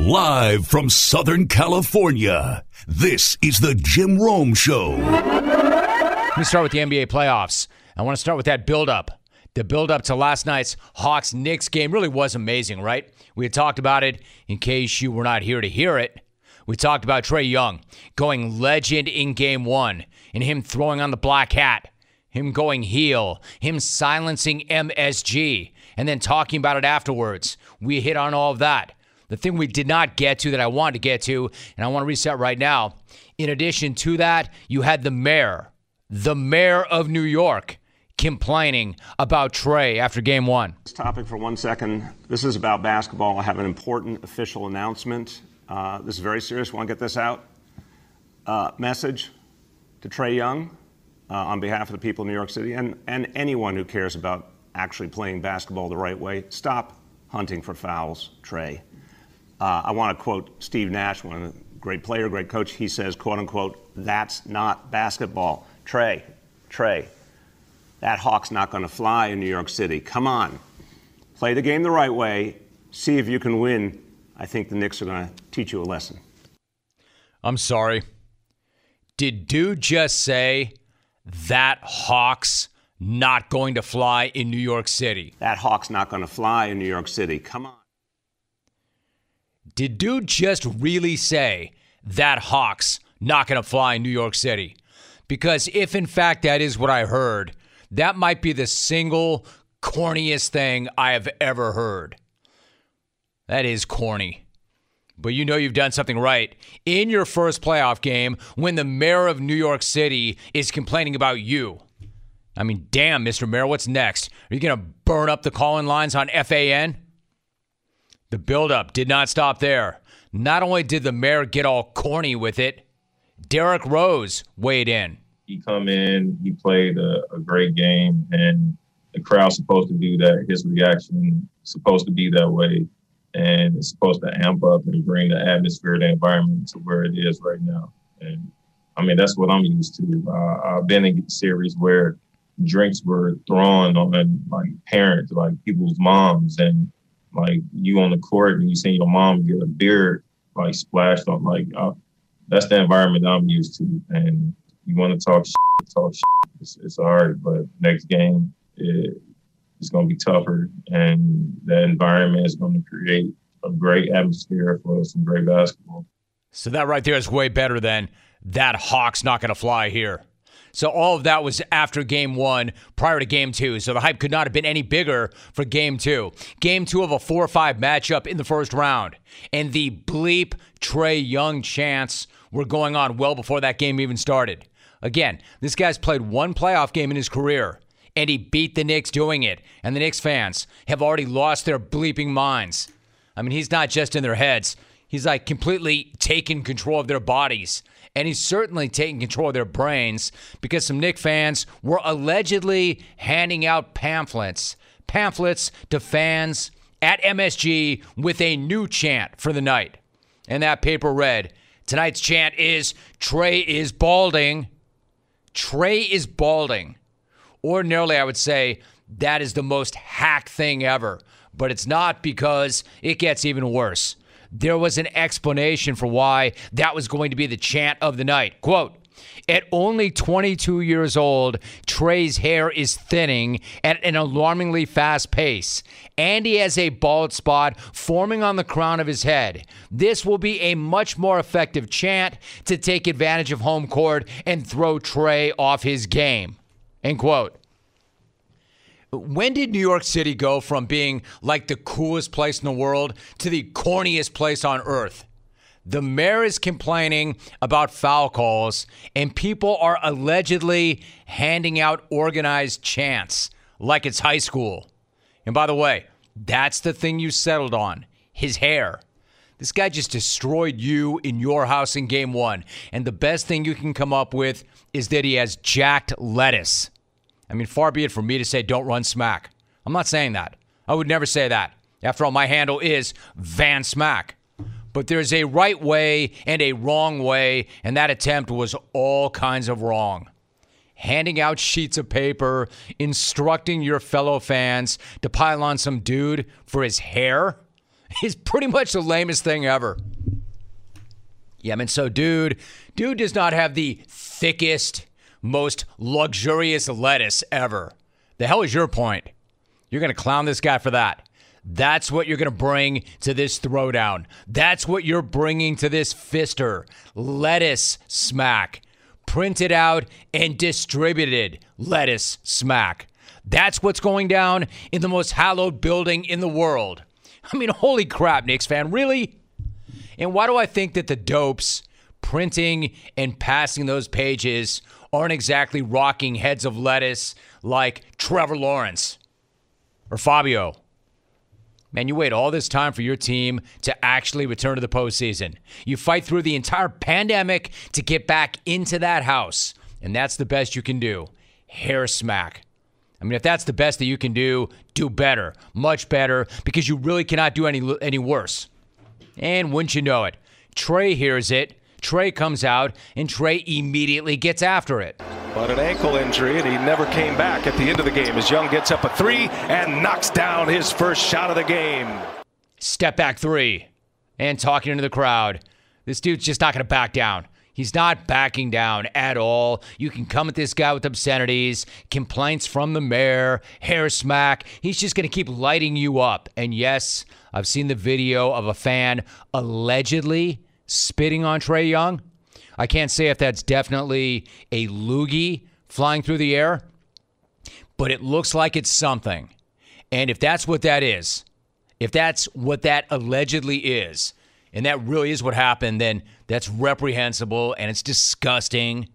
Live from Southern California, this is the Jim Rome Show. Let me start with the NBA playoffs. I want to start with that build-up. The build-up to last night's Hawks-Knicks game really was amazing, right? We had talked about it in case you were not here to hear it. We talked about Trae Young going legend in game one and him throwing on the black hat, him going heel, him silencing MSG, and then talking about it afterwards. We hit on all of that. The thing we did not get to that I wanted to get to, and I want to reset right now. In addition to that, you had the mayor, the mayor of New York, complaining about Trae after game one. This topic for one second. This is about basketball. I have an important official announcement. Uh, this is very serious. Want to get this out? Uh, message to Trae Young uh, on behalf of the people of New York City and, and anyone who cares about actually playing basketball the right way. Stop hunting for fouls, Trae. Uh, I want to quote Steve Nash, one great player, great coach. He says, quote unquote, that's not basketball. Trae, Trae, that hawk's not going to fly in New York City. Come on. Play the game the right way. See if you can win. I think the Knicks are going to teach you a lesson. I'm sorry. Did dude just say that Hawks not going to fly in New York City? That hawk's not going to fly in New York City. Come on. Did dude just really say that Hawks not going to fly in New York City? Because if in fact that is what I heard, that might be the single corniest thing I have ever heard. That is corny. But you know you've done something right in your first playoff game when the mayor of New York City is complaining about you. I mean, damn, Mr. Mayor, what's next? Are you going to burn up the call in lines on FAN? The buildup did not stop there. Not only did the mayor get all corny with it, Derrick Rose weighed in. He come in, he played a, a great game, and the crowd's supposed to do that. His reaction supposed to be that way, and it's supposed to amp up and bring the atmosphere, the environment to where it is right now. And I mean, that's what I'm used to. Uh, I've been in series where drinks were thrown on like parents, like people's moms, and like you on the court and you see your mom get a beer like splashed on like uh, that's the environment I'm used to. And you want to talk shit, talk shit. It's, it's hard, but next game it, it's going to be tougher, and that environment is going to create a great atmosphere for some great basketball. So that right there is way better than that Hawks not going to fly here. So all of that was after game one, prior to game two. So the hype could not have been any bigger for game two. Game two of a 4 or 5 matchup in the first round. And the bleep Trae Young chants were going on well before that game even started. Again, this guy's played one playoff game in his career, and he beat the Knicks doing it. And the Knicks fans have already lost their bleeping minds. I mean, he's not just in their heads, he's like completely taken control of their bodies and he's certainly taking control of their brains because some Knick fans were allegedly handing out pamphlets, pamphlets to fans at MSG with a new chant for the night. And that paper read, tonight's chant is Trae is balding. Trae is balding. Ordinarily, I would say that is the most hack thing ever, but it's not because it gets even worse there was an explanation for why that was going to be the chant of the night. Quote, at only 22 years old, Trae's hair is thinning at an alarmingly fast pace, and he has a bald spot forming on the crown of his head. This will be a much more effective chant to take advantage of home court and throw Trae off his game. End quote. When did New York City go from being like the coolest place in the world to the corniest place on earth? The mayor is complaining about foul calls, and people are allegedly handing out organized chants like it's high school. And by the way, that's the thing you settled on his hair. This guy just destroyed you in your house in game one. And the best thing you can come up with is that he has jacked lettuce. I mean, far be it from me to say don't run smack. I'm not saying that. I would never say that. After all, my handle is Van Smack. But there's a right way and a wrong way, and that attempt was all kinds of wrong. Handing out sheets of paper, instructing your fellow fans to pile on some dude for his hair. is pretty much the lamest thing ever. Yeah, I mean, so dude, dude does not have the thickest, most luxurious lettuce ever. The hell is your point? You're going to clown this guy for that. That's what you're going to bring to this throwdown. That's what you're bringing to this fister. Lettuce smack. Printed out and distributed lettuce smack. That's what's going down in the most hallowed building in the world. I mean, holy crap, Knicks fan, really? And why do I think that the dopes printing and passing those pages aren't exactly rocking heads of lettuce like Trevor Lawrence or Fabio? Man, you wait all this time for your team to actually return to the postseason. You fight through the entire pandemic to get back into that house, and that's the best you can do. Hair smack. I mean, if that's the best that you can do, do better, much better, because you really cannot do any any worse. And wouldn't you know it, Trae hears it. Trae comes out, and Trae immediately gets after it. But an ankle injury, and he never came back at the end of the game as Young gets up a three and knocks down his first shot of the game. Step back three, and talking into the crowd. This dude's just not going to back down. He's not backing down at all. You can come at this guy with obscenities, complaints from the mayor, hair smack. He's just going to keep lighting you up. And yes, I've seen the video of a fan allegedly spitting on Trae Young. I can't say if that's definitely a loogie flying through the air, but it looks like it's something. And if that's what that is, if that's what that allegedly is, and that really is what happened, then that's reprehensible and it's disgusting.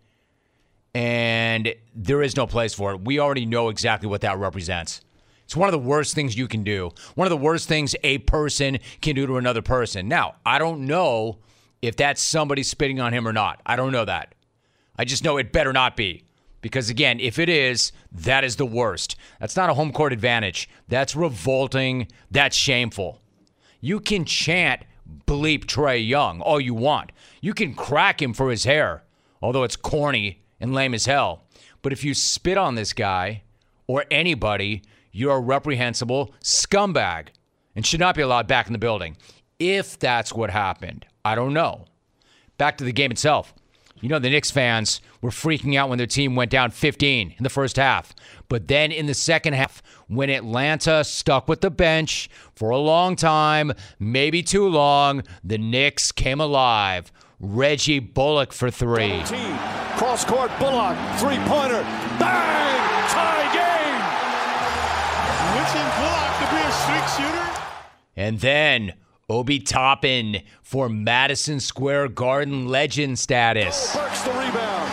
And there is no place for it. We already know exactly what that represents. It's one of the worst things you can do. One of the worst things a person can do to another person. Now, I don't know if that's somebody spitting on him or not. I don't know that. I just know it better not be. Because again, if it is, that is the worst. That's not a home court advantage. That's revolting. That's shameful. You can chant bleep Trae Young all you want. You can crack him for his hair, although it's corny and lame as hell. But if you spit on this guy or anybody, you're a reprehensible scumbag and should not be allowed back in the building. If that's what happened, I don't know. Back to the game itself. You know, the Knicks fans were freaking out when their team went down 15 in the first half. But then in the second half, when Atlanta stuck with the bench for a long time, maybe too long, the Knicks came alive. Reggie Bullock for three. Cross court, Bullock, three pointer, bang! Tie game! Wishing Bullock to be a streak shooter? And then Obi Toppin for Madison Square Garden legend status. Burks the rebound.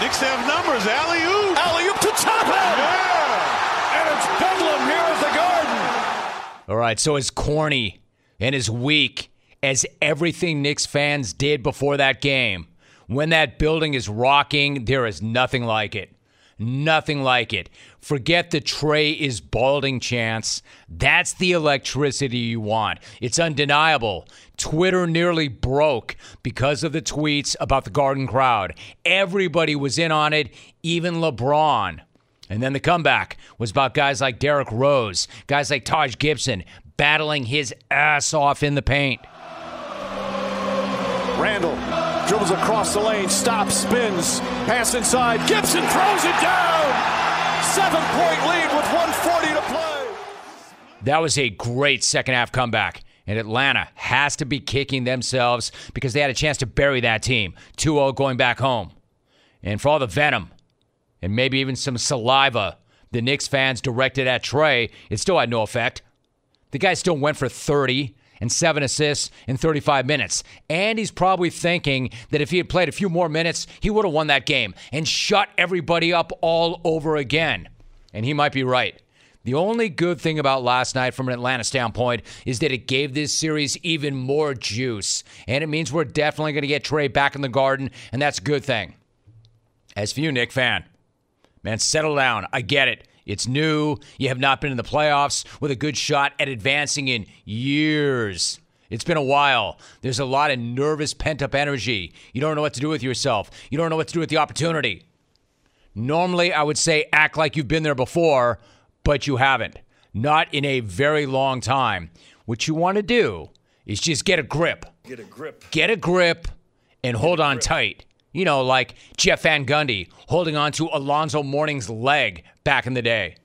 Knicks have numbers. Alley oop. Alley oop to Toppin! Yeah. And it's Bedlam here at the Garden. All right, so as corny and as weak as everything Knicks fans did before that game, when that building is rocking, there is nothing like it. Nothing like it. Forget the Trae is balding chance. That's the electricity you want. It's undeniable. Twitter nearly broke because of the tweets about the Garden crowd. Everybody was in on it, even LeBron. And then the comeback was about guys like Derrick Rose, guys like Taj Gibson battling his ass off in the paint. Randle dribbles across the lane, stops, spins, pass inside. Gibson throws it down. Seven point lead with 140 to play. That was a great second half comeback. And Atlanta has to be kicking themselves because they had a chance to bury that team 2 0 going back home. And for all the venom and maybe even some saliva the Knicks fans directed at Trae, it still had no effect. The guy still went for 30 and seven assists in 35 minutes. And he's probably thinking that if he had played a few more minutes, he would have won that game and shut everybody up all over again. And he might be right. The only good thing about last night from an Atlanta standpoint is that it gave this series even more juice. And it means we're definitely going to get Trae back in the garden, and that's a good thing. As for you, Nick fan, man, settle down. I get it. It's new. You have not been in the playoffs with a good shot at advancing in years. It's been a while. There's a lot of nervous, pent up energy. You don't know what to do with yourself, you don't know what to do with the opportunity. Normally, I would say act like you've been there before, but you haven't. Not in a very long time. what you want to do is just get a grip. Get a grip. Get a grip and hold on tight. You know, like Jeff Van Gundy holding on to Alonzo Mourning's leg back in the day.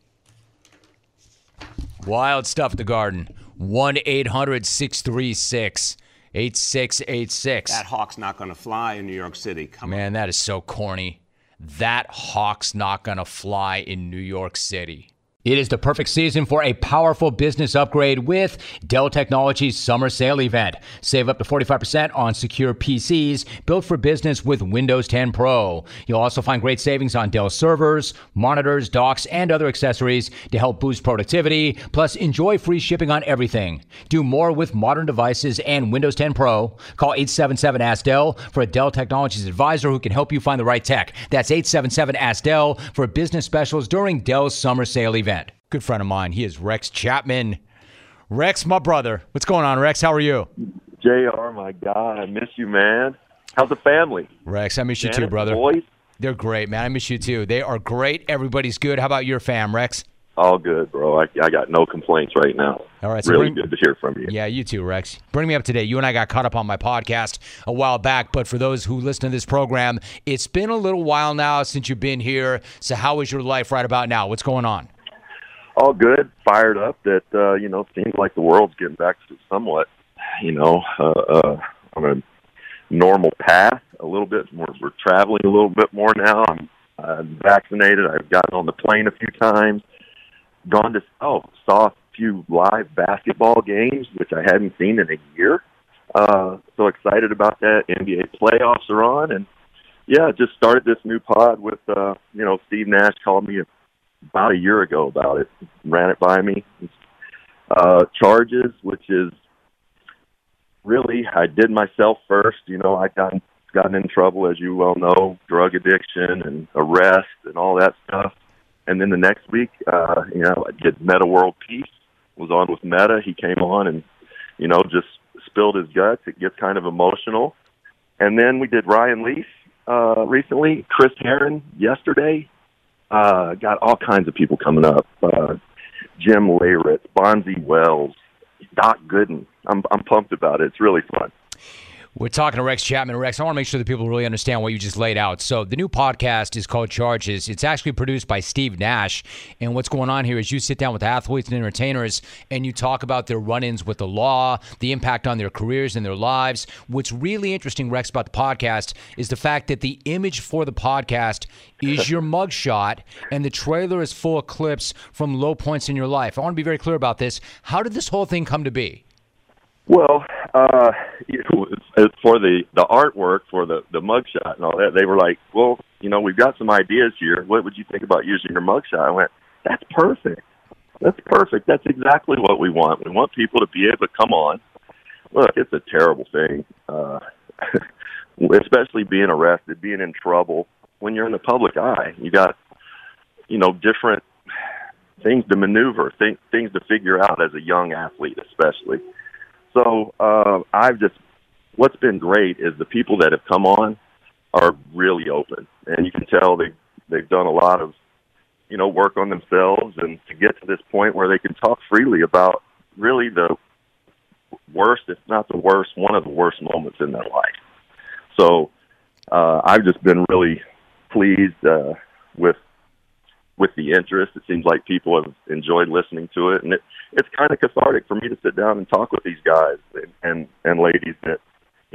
Wild stuff at the Garden. 1 800 636 8686. That hawk's not going to fly in New York City. Come Man, that is so corny. That hawk's not going to fly in New York City. It is the perfect season for a powerful business upgrade with Dell Technologies Summer Sale Event. Save up to 45% on secure PCs built for business with Windows 10 Pro. You'll also find great savings on Dell servers, monitors, docks, and other accessories to help boost productivity. Plus, enjoy free shipping on everything. Do more with modern devices and Windows 10 Pro. Call 877 Ask Dell for a Dell Technologies advisor who can help you find the right tech. That's 877 Ask Dell for business specials during Dell's Summer Sale Event. Good friend of mine. He is Rex Chapman. Rex, my brother. What's going on, Rex? How are you? JR, my God, I miss you, man. How's the family? Rex, I miss you too, brother. Boys? They're great, man. I miss you too. They are great. Everybody's good. How about your fam, Rex? All good, bro. I, I got no complaints right now. All right, so really bring- good to hear from you. Yeah, you too, Rex. Bring me up today. You and I got caught up on my podcast a while back, but for those who listen to this program, it's been a little while now since you've been here. So, how is your life right about now? What's going on? All good, fired up. That uh, you know, seems like the world's getting back to somewhat, you know, uh, uh, on a normal path. A little bit. We're, we're traveling a little bit more now. I'm uh, vaccinated. I've gotten on the plane a few times. Gone to oh, saw a few live basketball games, which I hadn't seen in a year. Uh, so excited about that. NBA playoffs are on, and yeah, just started this new pod with uh, you know Steve Nash called me about a year ago about it. Ran it by me. Uh, charges, which is really I did myself first. You know, I got gotten in trouble, as you well know, drug addiction and arrest and all that stuff. And then the next week, uh, you know, I did Meta World Peace. Was on with Meta. He came on and you know just spilled his guts. It gets kind of emotional. And then we did Ryan Leaf uh, recently, Chris Herren yesterday. Uh, got all kinds of people coming up. Uh, Jim Leyritz, Bonzi Wells, Doc Gooden. I'm I'm pumped about it. It's really fun. We're talking to Rex Chapman. Rex, I want to make sure that people really understand what you just laid out. So, the new podcast is called Charges. It's actually produced by Steve Nash. And what's going on here is you sit down with athletes and entertainers and you talk about their run ins with the law, the impact on their careers and their lives. What's really interesting, Rex, about the podcast is the fact that the image for the podcast is your mugshot and the trailer is full of clips from low points in your life. I want to be very clear about this. How did this whole thing come to be? Well, uh, you know, it's for the the artwork for the the mugshot and all that, they were like, "Well, you know, we've got some ideas here. What would you think about using your mugshot?" I went, "That's perfect. That's perfect. That's exactly what we want. We want people to be able to come on. Look, it's a terrible thing, uh, especially being arrested, being in trouble when you're in the public eye. You got, you know, different things to maneuver, th- things to figure out as a young athlete, especially." So uh, I've just what's been great is the people that have come on are really open, and you can tell they they've done a lot of you know work on themselves, and to get to this point where they can talk freely about really the worst, if not the worst, one of the worst moments in their life. So uh, I've just been really pleased uh, with with the interest. It seems like people have enjoyed listening to it, and it, it's kind of cathartic for me to sit down and talk with these guys and, and and ladies that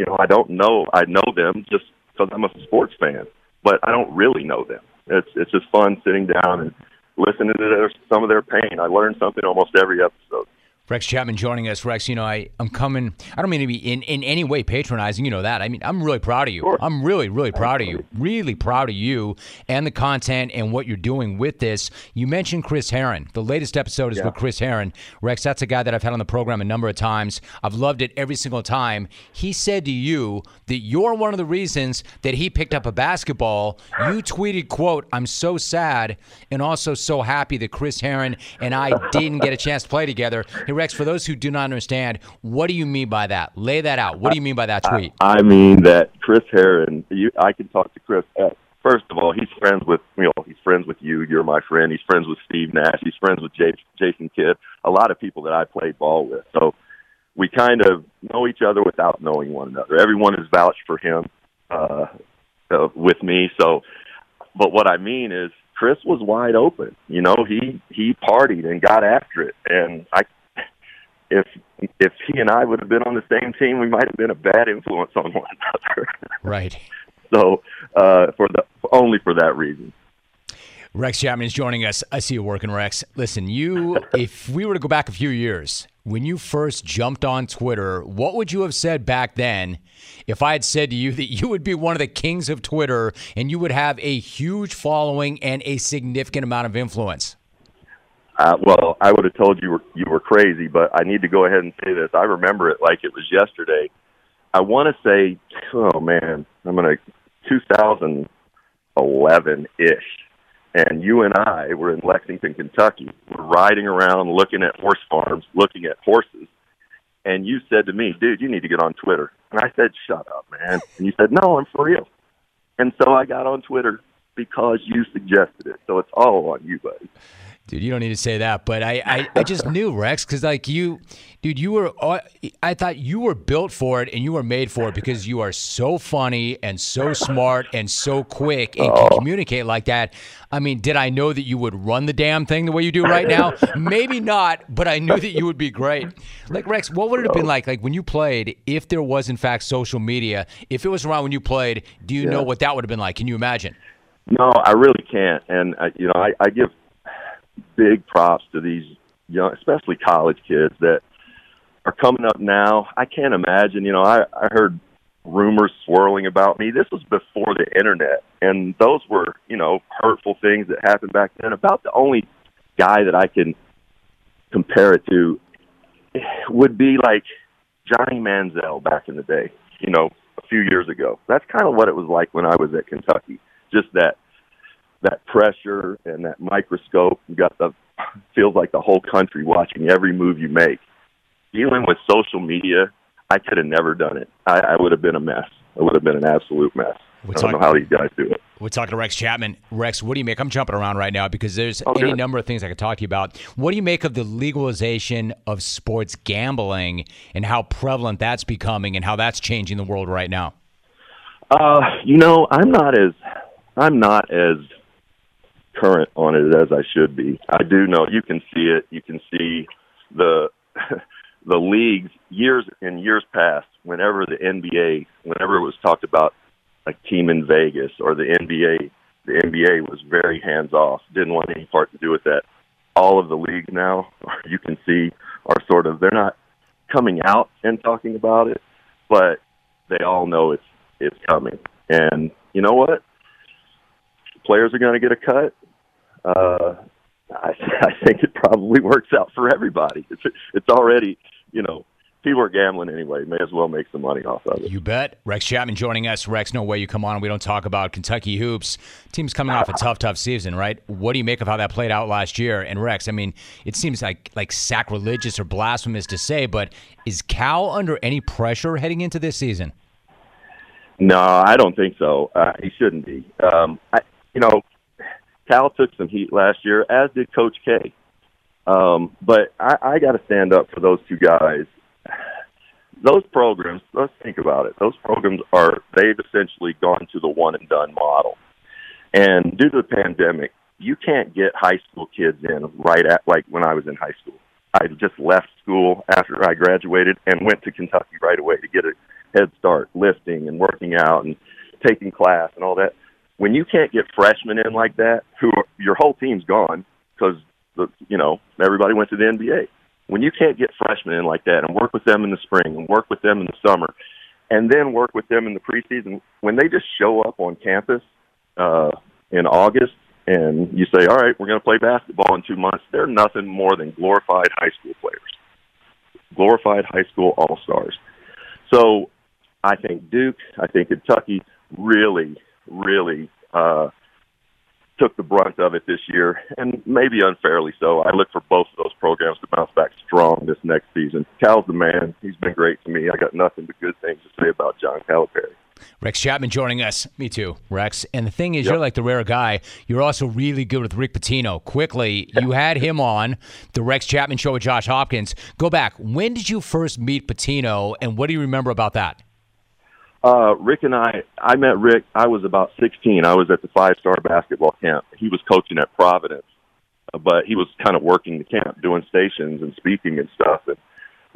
you know I don't know. I know them just because I'm a sports fan, but I don't really know them. It's it's just fun sitting down and listening to their, some of their pain. I learn something almost every episode. Rex Chapman joining us. Rex, you know, I, I'm coming, I don't mean to be in, in any way patronizing, you know that. I mean, I'm really proud of you. I'm really, really proud of you. Really proud of you and the content and what you're doing with this. You mentioned Chris Herren. The latest episode is Yeah. with Chris Herren. Rex, that's a guy that I've had on the program a number of times. I've loved it every single time. He said to you that you're one of the reasons that he picked up a basketball. You tweeted, quote, I'm so sad and also so happy that Chris Herren and I didn't get a chance to play together. Hey, Rex, for those who do not understand, what do you mean by that? Lay that out. What do you mean by that tweet? I mean that Chris Herren. You, I can talk to Chris. Uh, first of all, he's friends with you know he's friends with you. You're my friend. He's friends with Steve Nash. He's friends with J- Jason Kidd. A lot of people that I played ball with. So we kind of know each other without knowing one another. Everyone has vouched for him uh, uh, with me. So, but what I mean is, Chris was wide open. You know, he he partied and got after it, and I. If if he and I would have been on the same team, we might have been a bad influence on one another. Right. so, uh, for the only for that reason. Rex Chapman is joining us. I see you working, Rex. Listen, you, if we were to go back a few years, when you first jumped on Twitter, what would you have said back then if I had said to you that you would be one of the kings of Twitter and you would have a huge following and a significant amount of influence? Uh, well, I would have told you were, you were crazy, but I need to go ahead and say this. I remember it like it was yesterday. I want to say, oh man, I'm going to 2011 ish and you and I were in Lexington, Kentucky. We're riding around looking at horse farms, looking at horses. And you said to me, dude, you need to get on Twitter. And I said, shut up, man. And you said, no, I'm for real. And so I got on Twitter because you suggested it. So it's all on you, buddy. Dude, you don't need to say that, but I, I, I just knew Rex because like you, dude, you were. I thought you were built for it and you were made for it because you are so funny and so smart and so quick and can communicate like that. I mean, did I know that you would run the damn thing the way you do right now? Maybe not, but I knew that you would be great. Like Rex, what would it have been like, like when you played? If there was in fact social media, if it was around when you played, do you Yeah. know what that would have been like? Can you imagine? No, I really can't. And uh, you know, I, I give big props to these young, especially college kids that are coming up now. I can't imagine. You know, I, I heard rumors swirling about me. This was before the internet, and those were you know hurtful things that happened back then. About the only guy that I can compare it to would be like Johnny Manziel back in the day. You know, a few years ago. That's kind of what it was like when I was at Kentucky. Just that that pressure and that microscope. You got the feels like the whole country watching every move you make. Dealing with social media, I could have never done it. I, I would have been a mess. I would have been an absolute mess. We're I don't know talking- how these guys do it. We're talking to Rex Chapman. Rex, what do you make? I'm jumping around right now because there's Oh, any number of things I could talk to you about. What do you make of the legalization of sports gambling and how prevalent that's becoming and how that's changing the world right now? Uh, you know, I'm not as I'm not as current on it as I should be. I do know you can see it. You can see the the leagues years in years past. Whenever the NBA, whenever it was talked about a team in Vegas or the NBA, the NBA was very hands off. Didn't want any part to do with that. All of the leagues now, you can see, are sort of they're not coming out and talking about it, but they all know it's it's coming. And you know what? Players are going to get a cut. Uh, I, I think it probably works out for everybody. It's it's already, you know, people are gambling anyway. May as well make some money off of it. You bet. Rex Chapman joining us. Rex, no way you come on and we don't talk about Kentucky hoops. Team's coming off a tough, tough season, right? What do you make of how that played out last year? And Rex, I mean, it seems like like sacrilegious or blasphemous to say, but is Cal under any pressure heading into this season? No, I don't think so. Uh, he shouldn't be. Um, I, you know, Cal took some heat last year, as did Coach K. Um, but I, I got to stand up for those two guys. Those programs, let's think about it. Those programs are, they've essentially gone to the one and done model. And due to the pandemic, you can't get high school kids in right at, like when I was in high school. I just left school after I graduated and went to Kentucky right away to get a head start, lifting and working out and taking class and all that. When you can't get freshmen in like that, who are, your whole team's gone because the you know everybody went to the NBA. When you can't get freshmen in like that and work with them in the spring and work with them in the summer, and then work with them in the preseason, when they just show up on campus uh, in August and you say, "All right, we're going to play basketball in two months," they're nothing more than glorified high school players, glorified high school all stars. So I think Duke, I think Kentucky really, really uh, took the brunt of it this year, and maybe unfairly so. I look for both of those programs to bounce back strong this next season. Cal's the man. He's been great to me. I got nothing but good things to say about John Calipari. Rex Chapman joining us. Me too, Rex. And the thing is, yep. you're like the rare guy. You're also really good with Rick Pitino. Quickly, you had him on the Rex Chapman show with Josh Hopkins. Go back. When did you first meet Pitino, and what do you remember about that? Uh, Rick and I, I met Rick. I was about 16. I was at the five star basketball camp. He was coaching at Providence, uh, but he was kind of working the camp, doing stations and speaking and stuff. And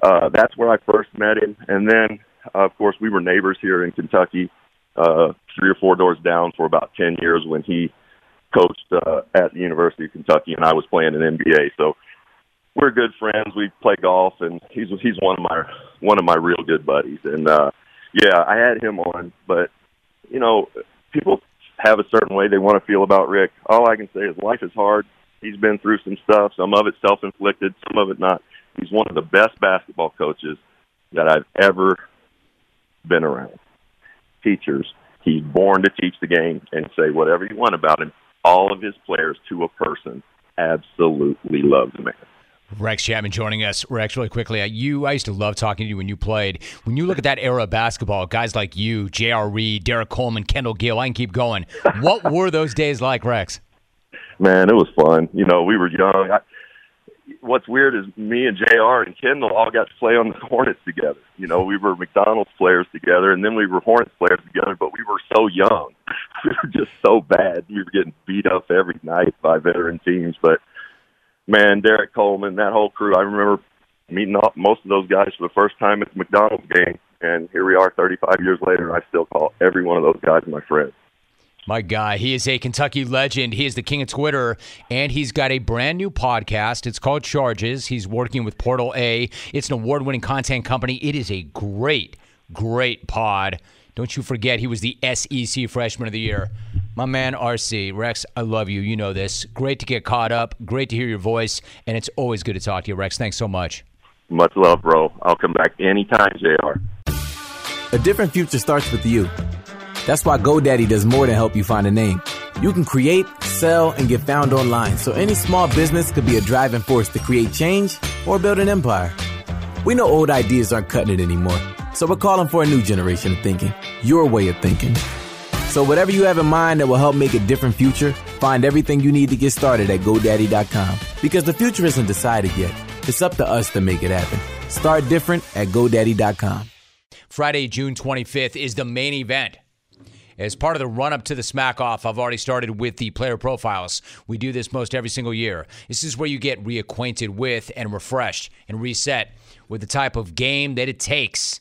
uh, that's where I first met him. And then uh, of course, we were neighbors here in Kentucky, uh, three or four doors down for about 10 years when he coached uh, at the University of Kentucky and I was playing in NBA. So we're good friends. We play golf and he's he's one of my one of my real good buddies. And uh yeah, I had him on, but you know, people have a certain way they want to feel about Rick. All I can say is life is hard. He's been through some stuff, some of it self-inflicted, some of it not. He's one of the best basketball coaches that I've ever been around. Teachers, he's born to teach the game and say whatever you want about him. All of his players, to a person, absolutely love the man. Rex Chapman joining us. Rex, really quickly, uh, you I used to love talking to you when you played. When you look at that era of basketball, guys like you, J.R. Reid, Derrick Coleman, Kendall Gill, I can keep going. What were those days like, Rex? Man, it was fun. You know, we were young. I, what's weird is me and J.R. and Kendall all got to play on the Hornets together. You know, we were McDonald's players together, and then we were Hornets players together. But we were so young, we were just so bad. We were getting beat up every night by veteran teams. But man, Derrick Coleman, that whole crew, I remember meeting up most of those guys for the first time at the McDonald's game, and here we are, 35 years later, and I still call every one of those guys my friend. My guy, he is a Kentucky legend. He is the king of Twitter, and he's got a brand new podcast. It's called Charges. He's working with Portal A. It's an award winning content company. It is a great, great pod. Don't you forget, he was the SEC Freshman of the Year. My man, RC. Rex, I love you. You know this. Great to get caught up. Great to hear your voice. And it's always good to talk to you, Rex. Thanks so much. Much love, bro. I'll come back anytime, JR. A different future starts with you. That's why GoDaddy does more than help you find a name. You can create, sell, and get found online, so any small business could be a driving force to create change or build an empire. We know old ideas aren't cutting it anymore, so we're calling for a new generation of thinking, your way of thinking. So whatever you have in mind that will help make a different future, find everything you need to get started at GoDaddy.com. Because the future isn't decided yet. It's up to us to make it happen. Start different at GoDaddy.com. Friday, June 25th is the main event as part of the run up to the smack off, I've already started with the player profiles. We do this most every single year. This is where you get reacquainted with and refreshed and reset with the type of game that it takes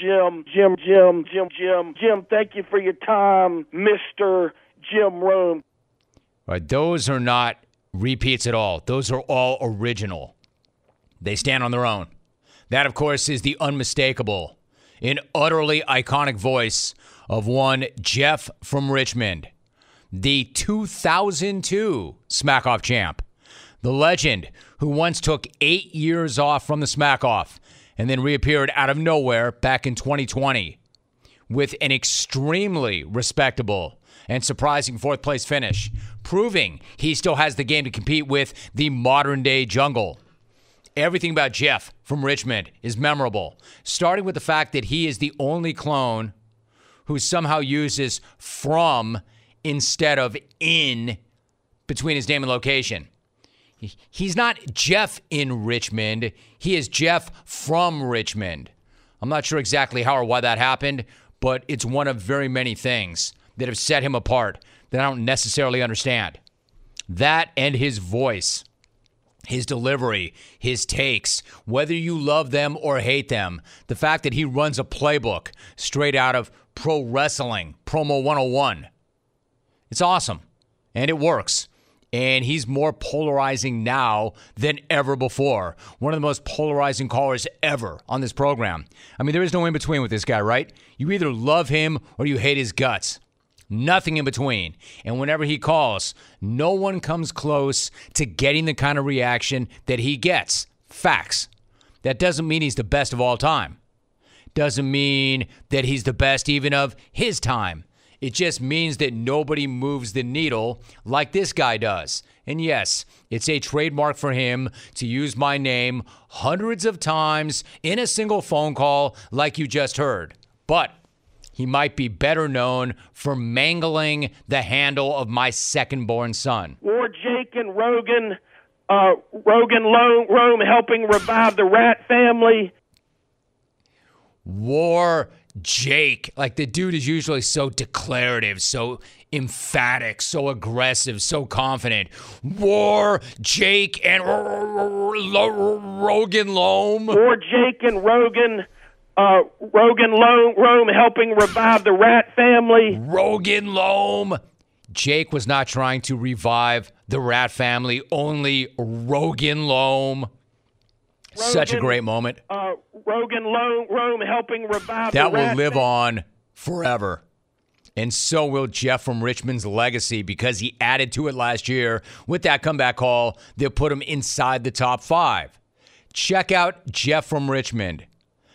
Jim, Jim, Jim, Jim, Jim, Jim, thank you for your time, Mr. Jim Rome. All right, those are not repeats at all. Those are all original. They stand on their own. That, of course, is the unmistakable, an utterly iconic voice of one Jeff from Richmond, the 2002 Smack Off champ, the legend who once took eight years off from the Smack Off and then reappeared out of nowhere back in 2020 with an extremely respectable and surprising fourth place finish, proving he still has the game to compete with the modern day jungle. Everything about Jeff from Richmond is memorable, starting with the fact that he is the only clone who somehow uses from instead of in between his name and location. He's not Jeff in Richmond. He is Jeff from Richmond. I'm not sure exactly how or why that happened, but it's one of very many things that have set him apart that I don't necessarily understand. That and his voice, his delivery, his takes, whether you love them or hate them, the fact that he runs a playbook straight out of Pro Wrestling, Promo 101. It's awesome, and it works. And he's more polarizing now than ever before. One of the most polarizing callers ever on this program. I mean, there is no in between with this guy, right? You either love him or you hate his guts. Nothing in between. And whenever he calls, no one comes close to getting the kind of reaction that he gets. Facts. That doesn't mean he's the best of all time. Doesn't mean that he's the best even of his time. It just means that nobody moves the needle like this guy does. And yes, it's a trademark for him to use my name hundreds of times in a single phone call, like you just heard. But he might be better known for mangling the handle of my second born son. Or Jake and Rogan, uh, Rogan Rome helping revive the rat family. War Jake. Like the dude is usually so declarative, so emphatic, so aggressive, so confident. War Jake and Rogan Loam. War Jake and Rogan. Uh, Rogan Loam, Rome helping revive the rat family. Rogan Loam. Jake was not trying to revive the rat family, only Rogan Loam. Rogan, Such a great moment. Uh, Rogan Loam, Rome helping revive that the will rat live family. on forever. And so will Jeff from Richmond's legacy because he added to it last year with that comeback call that put him inside the top five. Check out Jeff from Richmond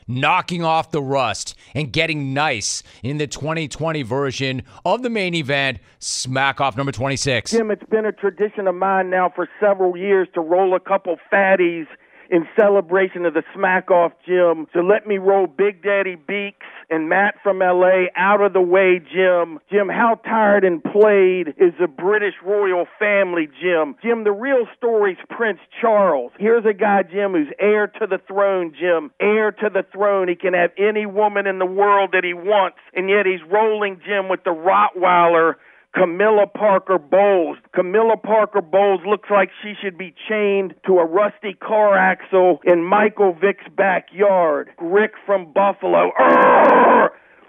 knocking off the rust and getting nice in the 2020 version of the main event, Smack Off number 26. Jim, it's been a tradition of mine now for several years to roll a couple fatties in celebration of the Smack Off Jim. So let me roll Big Daddy Beaks and Matt from LA out of the way, Jim. Jim, how tired and played is the British royal family, Jim? Jim, the real story's Prince Charles. Here's a guy, Jim, who's heir to the throne, Jim. Heir to the throne. He can have any woman in the world that he wants, and yet he's rolling, Jim, with the Rottweiler Camilla Parker Bowles. Camilla Parker Bowles looks like she should be chained to a rusty car axle in Michael Vick's backyard. Rick from Buffalo.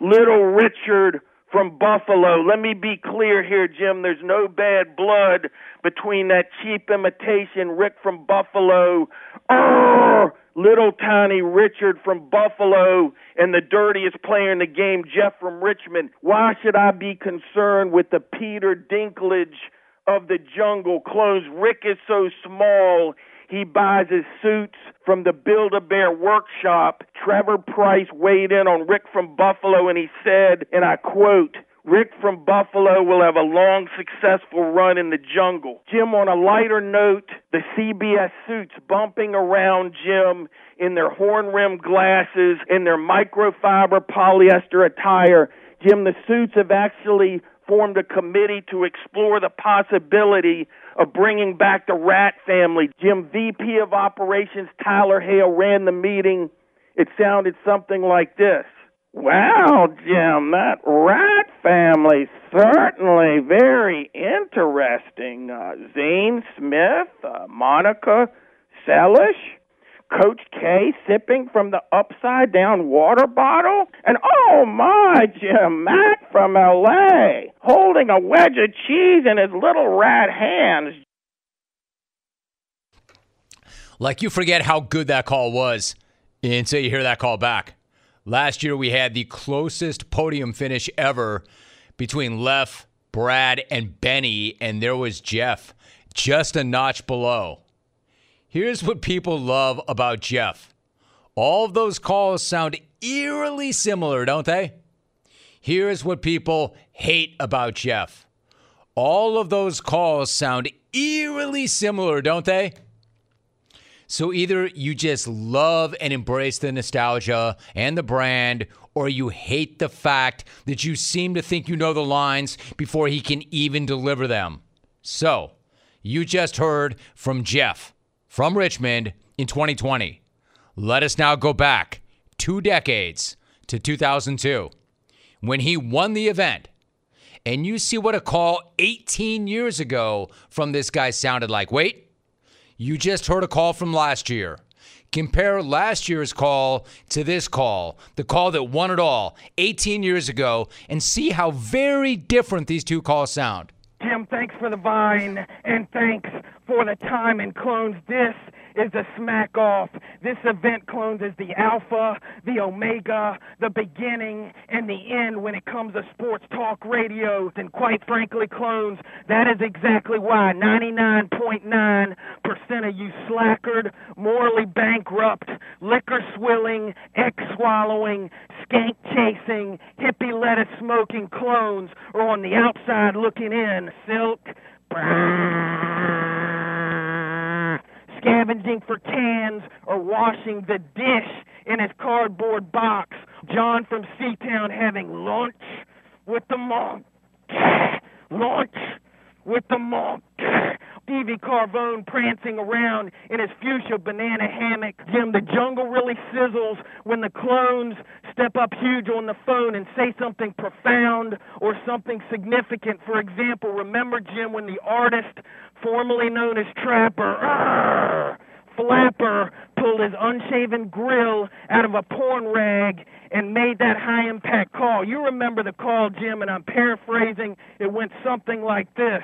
Little Richard from Buffalo. Let me be clear here, Jim. There's no bad blood between that cheap imitation Rick from Buffalo. Arrgh! Little tiny Richard from Buffalo and the dirtiest player in the game, Jeff from Richmond. Why should I be concerned with the Peter Dinklage of the jungle clothes? Rick is so small, he buys his suits from the Build a Bear workshop. Trevor Pryce weighed in on Rick from Buffalo and he said, and I quote, Rick from Buffalo will have a long, successful run in the jungle. Jim, on a lighter note, the CBS suits bumping around Jim in their horn rimmed glasses, in their microfiber polyester attire. Jim, the suits have actually formed a committee to explore the possibility of bringing back the Rat family. Jim, VP of Operations Tyler Hale ran the meeting. It sounded something like this. Wow, Jim, that rat family certainly very interesting. Uh, Zane Smith, uh, Monica Sellish, Coach K sipping from the upside down water bottle, and oh my, Jim Mack from LA holding a wedge of cheese in his little rat hands. Like you forget how good that call was until you hear that call back. Last year we had the closest podium finish ever between Lef, Brad, and Benny, and there was Jeff just a notch below. Here's what people love about Jeff. All of those calls sound eerily similar, don't they? Here's what people hate about Jeff. All of those calls sound eerily similar, don't they? So either you just love and embrace the nostalgia and the brand, or you hate the fact that you seem to think you know the lines before he can even deliver them. So, you just heard from Jeff from Richmond in 2020. Let us now go back two decades to 2002 when he won the event. And you see what a call 18 years ago from this guy sounded like. Wait, you just heard a call from last year. Compare last year's call to this call, the call that won it all 18 years ago, and see how very different these two calls sound. Jim, thanks for the vine, and thanks for the time and clones. This is a smack off. This event clones is the alpha, the omega, the beginning, and the end when it comes to sports talk radio. And quite frankly, clones, that is exactly why 99.9% of you slackered, morally bankrupt, liquor swilling, egg swallowing, skank chasing, hippie lettuce smoking clones are on the outside looking in. Silk. Scavenging for cans or washing the dish in his cardboard box. John from Seatown having lunch with the monk. Lunch with the monk. Stevie Carvone prancing around in his fuchsia banana hammock. Jim, the jungle really sizzles when the clones step up huge on the phone and say something profound or something significant. For example, remember, Jim, when the artist formerly known as Trapper, argh, Flapper, pulled his unshaven grill out of a porn rag and made that high impact call. You remember the call, Jim, and I'm paraphrasing. It went something like this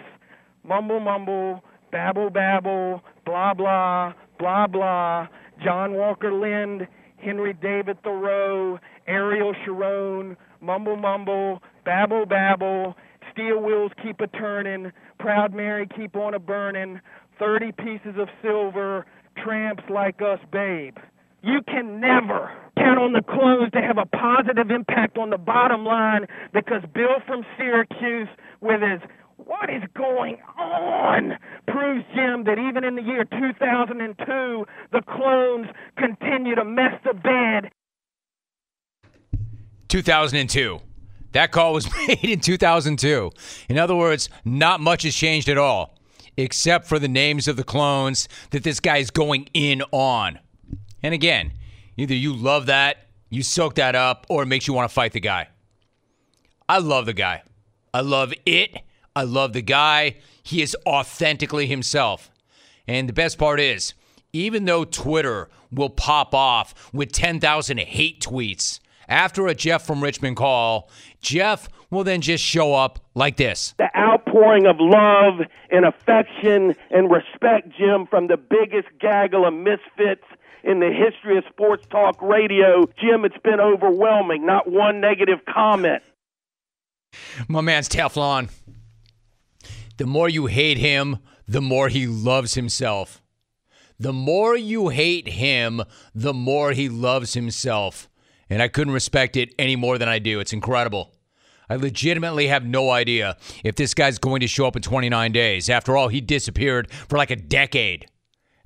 mumble, mumble, babble, babble, blah, blah, blah, blah. John Walker Lindh, Henry David Thoreau, Ariel Sharon, mumble, mumble, babble, babble. Steel wheels keep a turning, proud Mary keep on a burning. Thirty pieces of silver, tramps like us, babe. You can never count on the clones to have a positive impact on the bottom line because Bill from Syracuse, with his what is going on? Proves, Jim, that even in the year 2002, the clones continue to mess the bed. 2002. That call was made in 2002. In other words, not much has changed at all, except for the names of the clones that this guy is going in on. And again, either you love that, you soak that up, or it makes you want to fight the guy. I love the guy. I love it. I love the guy. He is authentically himself. And the best part is, even though Twitter will pop off with 10,000 hate tweets after a Jeff from Richmond call, Jeff will then just show up like this. The outpouring of love and affection and respect, Jim, from the biggest gaggle of misfits in the history of sports talk radio. Jim, it's been overwhelming. Not one negative comment. My man's Teflon. The more you hate him, the more he loves himself. The more you hate him, the more he loves himself. And I couldn't respect it any more than I do. It's incredible. I legitimately have no idea if this guy's going to show up in 29 days. After all, he disappeared for like a decade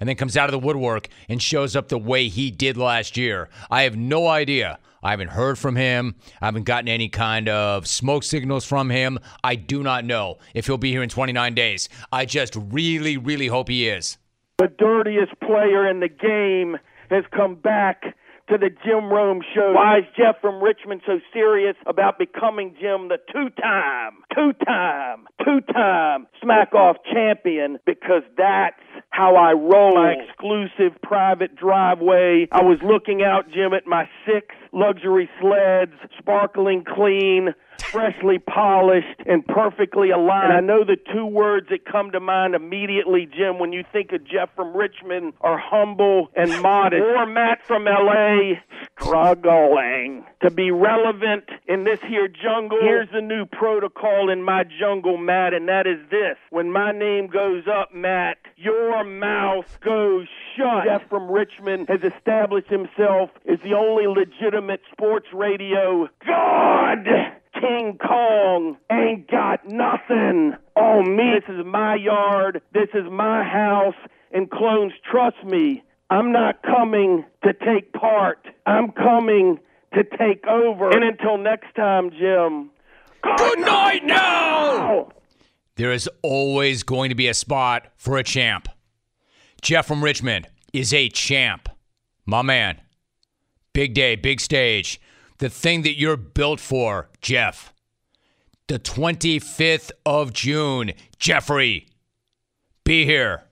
and then comes out of the woodwork and shows up the way he did last year. I have no idea. I haven't heard from him. I haven't gotten any kind of smoke signals from him. I do not know if he'll be here in 29 days. I just really, really hope he is. The dirtiest player in the game has come back to the Jim Rome show. Why is Jeff from Richmond so serious about becoming Jim the two-time, two-time, two-time smack off champion? Because that's how I roll. My exclusive private driveway. I was looking out, Jim, at my six luxury sleds, sparkling clean, freshly polished, and perfectly aligned. And I know the two words that come to mind immediately, Jim, when you think of Jeff from Richmond are humble and modest. or Matt from LA, struggling to be relevant in this here jungle. Here's the new protocol in my jungle, Matt, and that is this. When my name goes up, Matt, your mouth goes shut. Jeff from Richmond has established himself as the only legitimate sports radio god. King Kong ain't got nothing on me. This is my yard. This is my house. And clones, trust me, I'm not coming to take part. I'm coming to take over. And until next time, Jim. Good night now. There is always going to be a spot for a champ. Jeff from Richmond is a champ. My man. Big day, big stage. The thing that you're built for, Jeff. The 25th of June. Jeffrey, be here.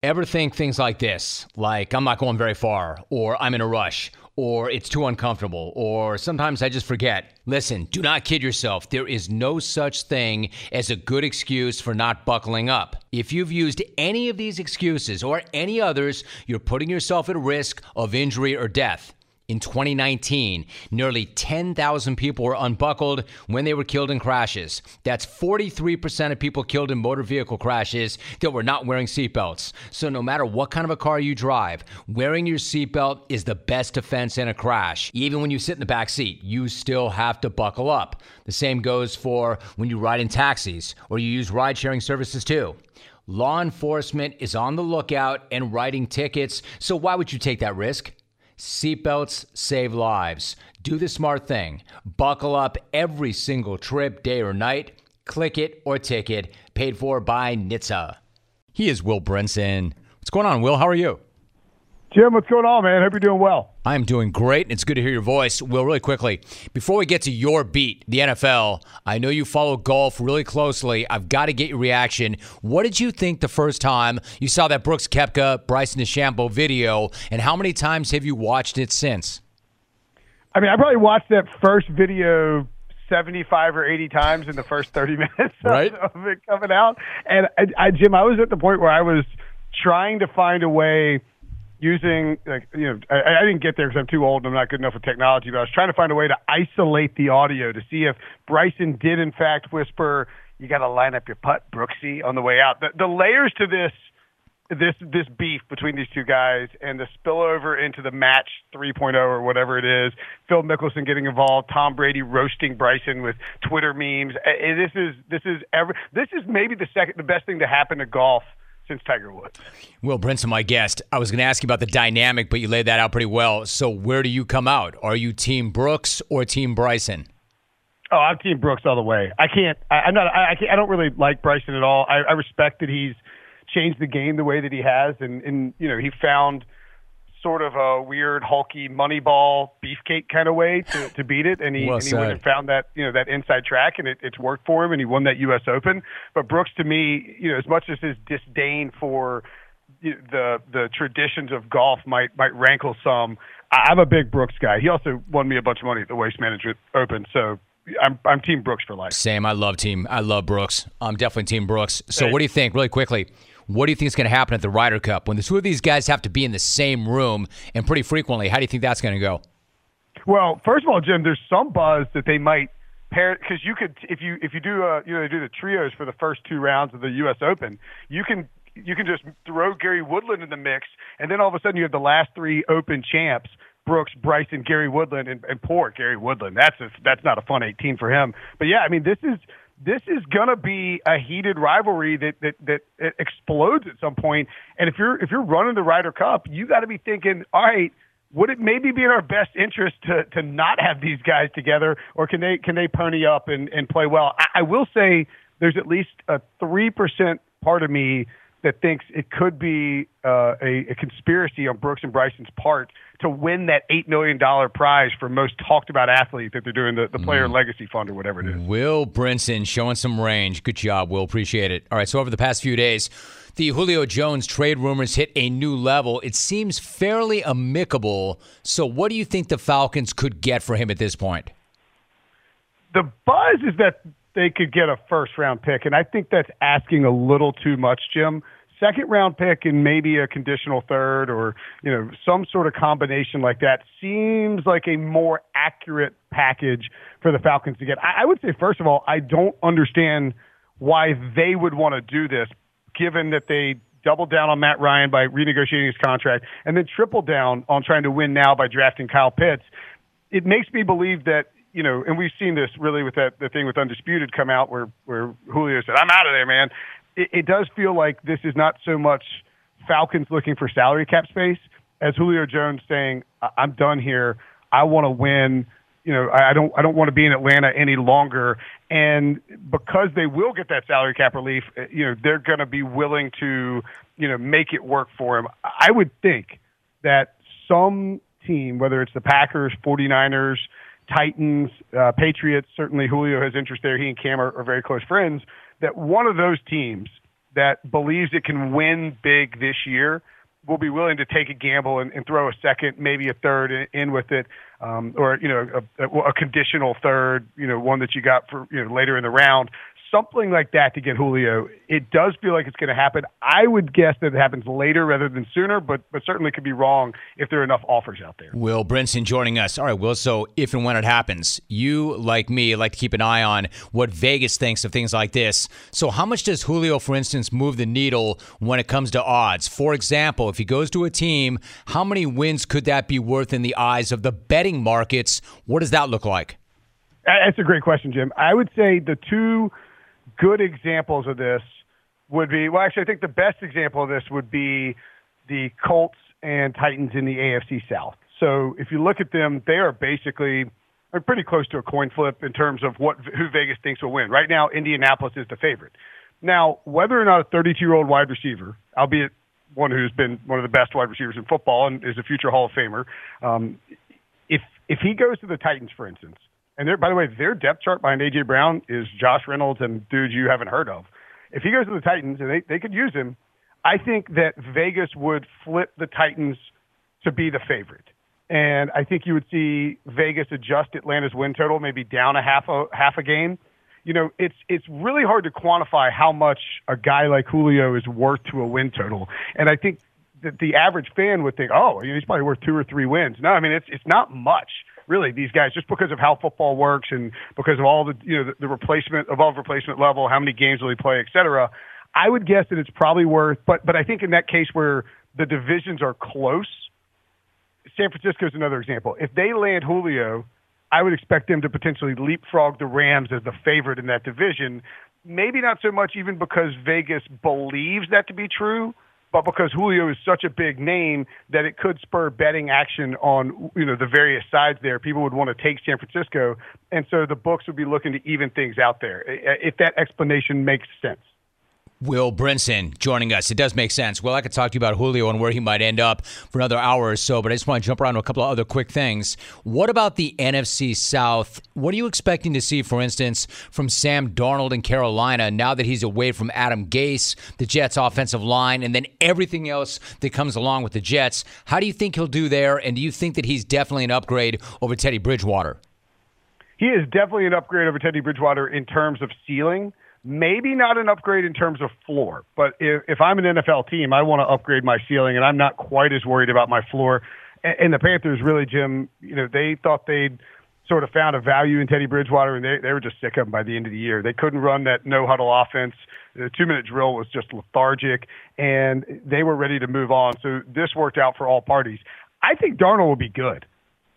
Ever think things like this, like I'm not going very far, or I'm in a rush, or it's too uncomfortable, or sometimes I just forget. Listen, do not kid yourself. There is no such thing as a good excuse for not buckling up. If you've used any of these excuses or any others, you're putting yourself at risk of injury or death. In 2019, nearly 10,000 people were unbuckled when they were killed in crashes. That's 43% of people killed in motor vehicle crashes that were not wearing seatbelts. So, no matter what kind of a car you drive, wearing your seatbelt is the best defense in a crash. Even when you sit in the back seat, you still have to buckle up. The same goes for when you ride in taxis or you use ride sharing services too. Law enforcement is on the lookout and writing tickets, so why would you take that risk? Seatbelts save lives. Do the smart thing. Buckle up every single trip, day or night. Click it or ticket. Paid for by NHTSA. He is Will Brinson. What's going on, Will? How are you? Jim, what's going on, man? Hope you're doing well. I'm doing great. And it's good to hear your voice. Will, really quickly, before we get to your beat, the NFL, I know you follow golf really closely. I've got to get your reaction. What did you think the first time you saw that Brooks Koepka, Bryson DeChambeau video, and how many times have you watched it since? I mean, I probably watched that first video 75 or 80 times in the first 30 minutes right. of it coming out. And I, I, Jim, I was at the point where I was trying to find a way – using like you know I, I didn't get there because I'm too old and I'm not good enough with technology, but I was trying to find a way to isolate the audio to see if Bryson did in fact whisper, "You got to line up your putt, Brooksy," on the way out. The, the layers to this this this beef between these two guys and the spillover into the match 3.0 or whatever it is. Phil Mickelson getting involved, Tom Brady roasting Bryson with Twitter memes. This is this is ever this is maybe the second the best thing to happen to golf since Tiger Woods. Will Brinson, my guest. I was going to ask you about the dynamic, but you laid that out pretty well. So, where do you come out? Are you Team Brooks or Team Bryson? Oh, I'm Team Brooks all the way. I can't. I, I'm not. I, I, can't, I don't really like Bryson at all. I, I respect that he's changed the game the way that he has, and and you know he found sort of a weird, hulky Moneyball beefcake kind of way to, to beat it, and he well and he went and found that you know that inside track, and it, it's worked for him, and he won that U.S. Open. But Brooks, to me, you know, as much as his disdain for the the traditions of golf might might rankle some, I'm a big Brooks guy. He also won me a bunch of money at the Waste Management Open, so I'm I'm Team Brooks for life. Same. I love team. I love Brooks. I'm definitely Team Brooks. So, what do you think, really quickly? What do you think is going to happen at the Ryder Cup when the two of these guys have to be in the same room and pretty frequently? How do you think that's going to go? Well, first of all, Jim, there's some buzz that they might pair because you could if you if you do uh, you know do the trios for the first two rounds of the U.S. Open, you can you can just throw Gary Woodland in the mix, and then all of a sudden you have the last three Open champs. Brooks, Bryson, Gary Woodland, and, and poor Gary Woodland. That's a, that's not a fun 18 for him. But yeah, I mean, this is this is going to be a heated rivalry that, that that explodes at some point. And if you're if you're running the Ryder Cup, you got to be thinking, all right, would it maybe be in our best interest to to not have these guys together, or can they can they pony up and and play well? I, I will say there's at least a three percent part of me that thinks it could be uh, a, a conspiracy on Brooks and Bryson's part to win that eight million dollar prize for most talked about athlete that they're doing the, the player mm. legacy fund or whatever it is. Will Brinson showing some range. Good job, Will. Appreciate it. All right, so over the past few days, the Julio Jones trade rumors hit a new level. It seems fairly amicable. So, what do you think the Falcons could get for him at this point? The buzz is that they could get a first round pick, and I think that's asking a little too much, Jim second round pick and maybe a conditional third or you know some sort of combination like that seems like a more accurate package for the Falcons to get. I, I would say first of all, I don't understand why they would want to do this, given that they doubled down on Matt Ryan by renegotiating his contract and then tripled down on trying to win now by drafting Kyle Pitts. It makes me believe that you know, and we've seen this really with that the thing with Undisputed come out where where Julio said, "I'm out of there, man," it, it does feel like this is not so much Falcons looking for salary cap space as Julio Jones saying, "I'm done here. I want to win." You know, I don't I don't want to be in Atlanta any longer. And because they will get that salary cap relief, uh, you know, they're going to be willing to, you know, make it work for him. I would think that some team, whether it's the Packers, 49ers, Titans, uh, Patriots, certainly Julio has interest there. He and Cam are, are very close friends that one of those teams that believes it can win big this year, will be willing to take a gamble and, and throw a second, maybe a third in, in with it, um, or you know a, a, a conditional third, you know one that you got for you know later in the round something like that to get Julio. It does feel like it's going to happen. I would guess that it happens later rather than sooner, but but certainly could be wrong if there are enough offers out there. Will Brinson joining us. All right, Will. So if and when it happens, you like me like to keep an eye on what Vegas thinks of things like this. So how much does Julio, for instance, move the needle when it comes to odds? For example, if he goes to a team, how many wins could that be worth in the eyes of the betting markets? What does that look like? That's a great question, Jim. I would say the two good examples of this would be well, actually, I think the best example of this would be the Colts and Titans in the AFC South. So if you look at them, they are basically are pretty close to a coin flip in terms of what who Vegas thinks will win. Right now, Indianapolis is the favorite. Now, whether or not a 32-year-old wide receiver, albeit one who's been one of the best wide receivers in football and is a future Hall of Famer, um, if if he goes to the Titans, for instance, and by the way, their depth chart behind AJ Brown is Josh Reynolds and dudes you haven't heard of. If he goes to the Titans and they, they could use him, I think that Vegas would flip the Titans to be the favorite. And I think you would see Vegas adjust Atlanta's win total, maybe down a half a half a game. You know, it's it's really hard to quantify how much a guy like Julio is worth to a win total. And I think that the average fan would think, oh, he's probably worth two or three wins. No, I mean it's it's not much really these guys just because of how football works and because of all the you know the, the replacement above replacement level, how many games will he play, et cetera. I would guess that it's probably worth, but but I think in that case where the divisions are close, San Francisco is another example. If they land Julio, I would expect them to potentially leapfrog the Rams as the favorite in that division. Maybe not so much even because Vegas believes that to be true, but because Julio is such a big name that it could spur betting action on you know the various sides there. People would want to take San Francisco, and so the books would be looking to even things out there. If that explanation makes sense. Will Brinson joining us. It does make sense. Well, I could talk to you about Julio and where he might end up for another hour or so, but I just want to jump around to a couple of other quick things. What about the NFC South? What are you expecting to see, for instance, from Sam Darnold in Carolina now that he's away from Adam Gase, the Jets' offensive line, and then everything else that comes along with the Jets? How do you think he'll do there, and do you think that he's definitely an upgrade over Teddy Bridgewater? He is definitely an upgrade over Teddy Bridgewater in terms of ceiling maybe not an upgrade in terms of floor, but if, if I'm an NFL team, I want to upgrade my ceiling, and I'm not quite as worried about my floor. And, and the Panthers really, Jim, you know, they thought they'd sort of found a value in Teddy Bridgewater, and they, they were just sick of him by the end of the year. They couldn't run that no huddle offense. The two minute drill was just lethargic, and they were ready to move on. So this worked out for all parties. I think Darnold will be good.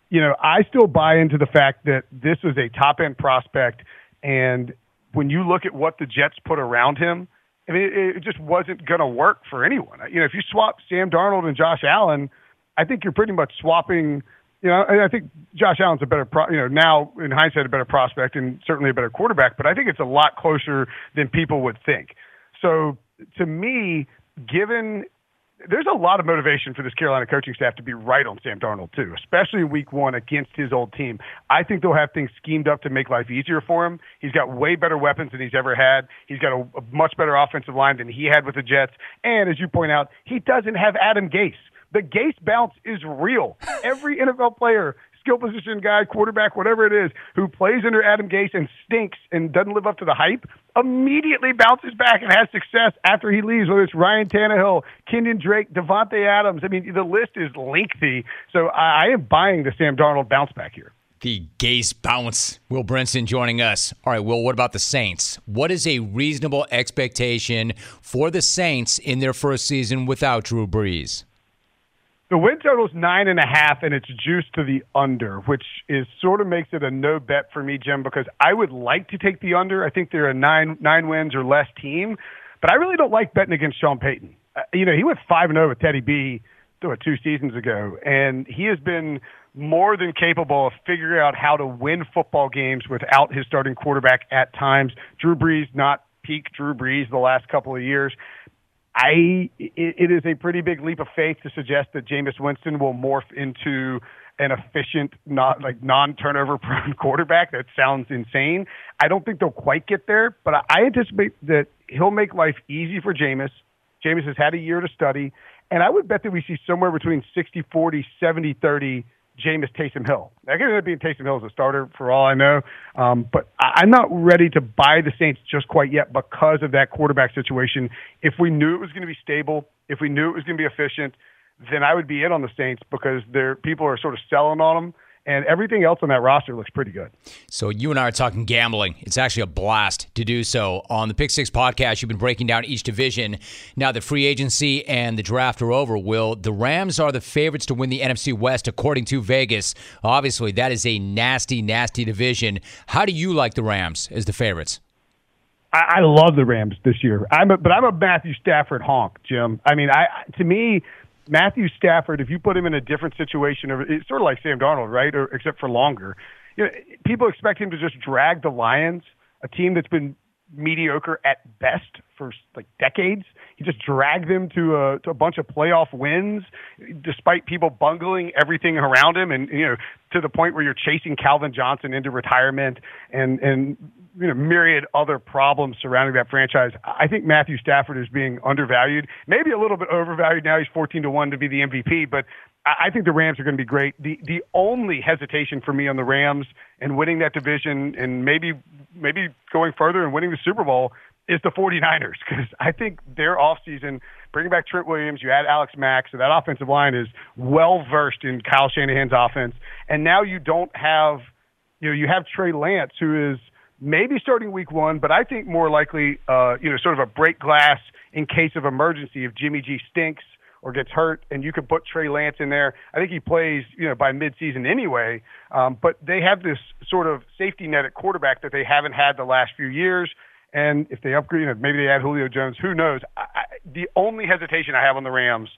You know, I still buy into the fact that this was a top end prospect, and when you look at what the Jets put around him, I mean, it, it just wasn't going to work for anyone. You know, if you swap Sam Darnold and Josh Allen, I think you're pretty much swapping. You know, I think Josh Allen's a better, pro, you know, now in hindsight, a better prospect and certainly a better quarterback. But I think it's a lot closer than people would think. So to me, given there's a lot of motivation for this Carolina coaching staff to be right on Sam Darnold too, especially in Week One against his old team. I think they'll have things schemed up to make life easier for him. He's got way better weapons than he's ever had. He's got a, a much better offensive line than he had with the Jets, and as you point out, he doesn't have Adam Gase. The Gase bounce is real. Every NFL player skill position guy, quarterback, whatever it is, who plays under Adam Gase and stinks and doesn't live up to the hype, immediately bounces back and has success after he leaves, whether it's Ryan Tannehill, Kenyan Drake, Davante Adams. I mean, the list is lengthy. So I, I am buying the Sam Darnold bounce back here. The Gase bounce. Will Brinson joining us. All right, Will, what about the Saints? What is a reasonable expectation for the Saints in their first season without Drew Brees? The win total is nine and a half, and it's juiced to the under, which is sort of makes it a no bet for me, Jim, because I would like to take the under. I think they're a nine nine wins or less team, but I really don't like betting against Sean Payton. Uh, you know, he went five and zero oh with Teddy B two seasons ago, and he has been more than capable of figuring out how to win football games without his starting quarterback at times. Drew Brees not peak Drew Brees the last couple of years. I it, is a pretty big leap of faith to suggest that Jameis Winston will morph into an efficient, not like non-turnover prone quarterback. That sounds insane. I don't think they'll quite get there, but I, anticipate that he'll make life easy for Jameis. Jameis has had a year to study, And I would bet that we see somewhere between 60 40, 70 30 Jameis Taysom Hill. That could end up being Taysom Hill as a starter for all I know. Um, but I- I'm not ready to buy the Saints just quite yet because of that quarterback situation. If we knew it was going to be stable, if we knew it was going to be efficient, then I would be in on the Saints because there people are sort of selling on them and everything else on that roster looks pretty good. So you and I are talking gambling. It's actually a blast to do so. On the Pick Six podcast, you've been breaking down each division. Now the free agency and the draft are over. Will the Rams are the favorites to win the NFC West according to Vegas? Obviously, that is a nasty, nasty division. How do you like the Rams as the favorites? I, I love the Rams this year. I'm a, but I'm a Matthew Stafford honk, Jim. I mean, I to me, Matthew Stafford, if you put him in a different situation, it's sort of like Sam Darnold, right? Or except for longer. You know, people expect him to just drag the Lions, a team that's been mediocre at best for like decades. He just dragged them to a to a bunch of playoff wins, despite people bungling everything around him, and you know to the point where you're chasing Calvin Johnson into retirement, and and you know myriad other problems surrounding that franchise. I think Matthew Stafford is being undervalued, maybe a little bit overvalued. Now he's fourteen to one to be the MVP, but I think the Rams are going to be great. The the only hesitation for me on the Rams and winning that division and maybe maybe going further and winning the Super Bowl is the 49ers because I think their offseason, bringing back Trent Williams, you add Alex Mack, so that offensive line is well versed in Kyle Shanahan's offense. And now you don't have, you know, you have Trey Lance who is maybe starting week one, but I think more likely, uh, you know, sort of a break glass in case of emergency if Jimmy G stinks or gets hurt, and you could put Trey Lance in there. I think he plays, you know, by midseason anyway. Um, but they have this sort of safety net at quarterback that they haven't had the last few years. And if they upgrade, you know, maybe they add Julio Jones. Who knows? I, I, the only hesitation I have on the Rams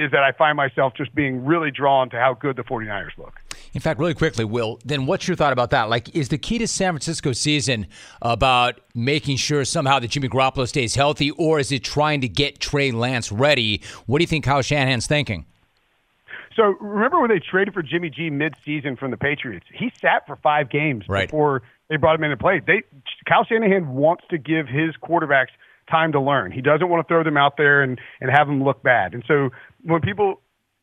is that I find myself just being really drawn to how good the 49ers look. In fact, really quickly, Will, then what's your thought about that? Like, is the key to San Francisco season about making sure somehow that Jimmy Garoppolo stays healthy, or is it trying to get Trey Lance ready? What do you think Kyle Shanahan's thinking? So remember when they traded for Jimmy G mid-season from the Patriots? He sat for five games right. before they brought him in to play. They Kyle Shanahan wants to give his quarterbacks time to learn. He doesn't want to throw them out there and and have them look bad. And so when people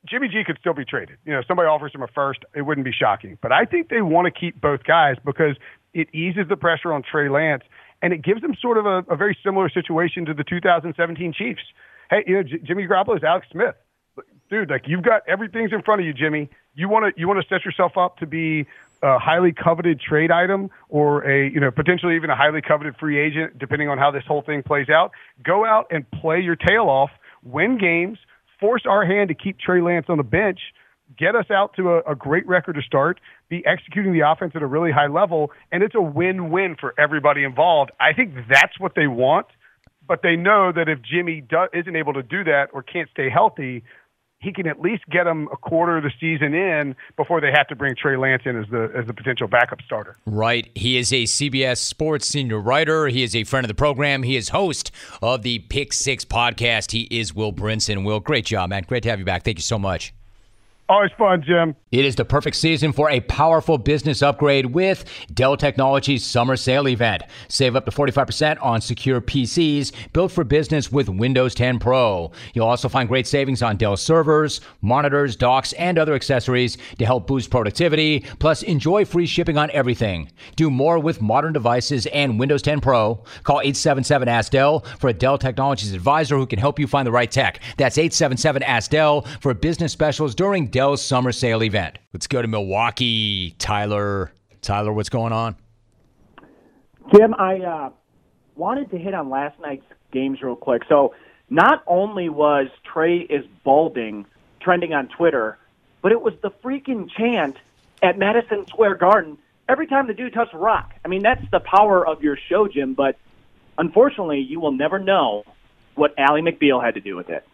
Jimmy G could still be traded. You know, somebody offers him a first, it wouldn't be shocking. But I think they want to keep both guys because it eases the pressure on Trey Lance and it gives them sort of a, a very similar situation to the 2017 Chiefs. Hey, you know, J- Jimmy Garoppolo is Alex Smith. Dude, like you've got everything's in front of you, Jimmy. You want to you want to set yourself up to be a highly coveted trade item or a you know potentially even a highly coveted free agent, depending on how this whole thing plays out. Go out and play your tail off, win games, force our hand to keep Trey Lance on the bench, get us out to a, a great record to start, be executing the offense at a really high level, and it's a win-win for everybody involved. I think that's what they want, but they know that if Jimmy do, isn't able to do that or can't stay healthy, he can at least get them a quarter of the season in before they have to bring Trey Lance in as the as the potential backup starter. Right. He is a CBS Sports senior writer. He is a friend of the program. He is host of the Pick Six podcast. He is Will Brinson. Will, great job, man. Great to have you back. Thank you so much. Always fun, Jim. It is the perfect season for a powerful business upgrade with Dell Technologies Summer Sale Event. Save up to 45% on secure PCs built for business with Windows 10 Pro. You'll also find great savings on Dell servers, monitors, docks, and other accessories to help boost productivity. Plus, enjoy free shipping on everything. Do more with modern devices and Windows 10 Pro. Call 877 Ask Dell for a Dell Technologies advisor who can help you find the right tech. That's 877 Ask Dell for business specials during Dell's summer sale event. Let's go to Milwaukee. Tyler, Tyler, what's going on? Jim, I uh, wanted to hit on last night's games real quick. So, not only was Trae is balding trending on Twitter, but it was the freaking chant at Madison Square Garden every time the dude touched rock. I mean, that's the power of your show, Jim, but unfortunately, you will never know what Ally McBeal had to do with it.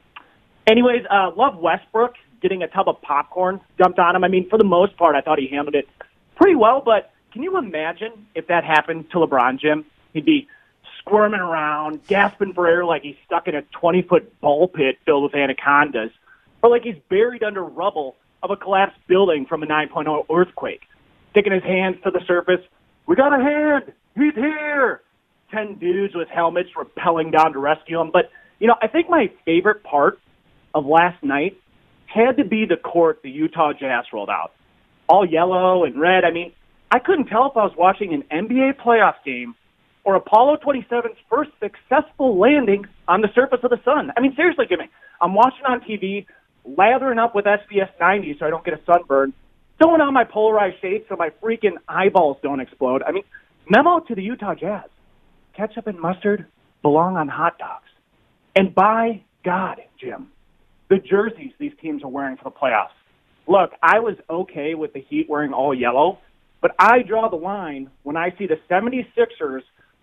Anyways, uh, love Westbrook getting a tub of popcorn dumped on him. I mean, for the most part, I thought he handled it pretty well, but can you imagine if that happened to LeBron, Jim? He'd be squirming around, gasping for air like he's stuck in a 20 foot ball pit filled with anacondas, or like he's buried under rubble of a collapsed building from a 9.0 earthquake, sticking his hands to the surface. We got a hand! He's here! Ten dudes with helmets rappelling down to rescue him. But, you know, I think my favorite part of last night had to be the court the Utah Jazz rolled out. All yellow and red. I mean, I couldn't tell if I was watching an NBA playoff game or Apollo 27's first successful landing on the surface of the sun. I mean, seriously, Jimmy, I'm watching on TV, lathering up with SPF 90 so I don't get a sunburn, throwing on my polarized shades so my freaking eyeballs don't explode. I mean, memo to the Utah Jazz ketchup and mustard belong on hot dogs. And by God, Jim, the jerseys these teams are wearing for the playoffs. Look, I was okay with the Heat wearing all yellow, but I draw the line when I see the 76ers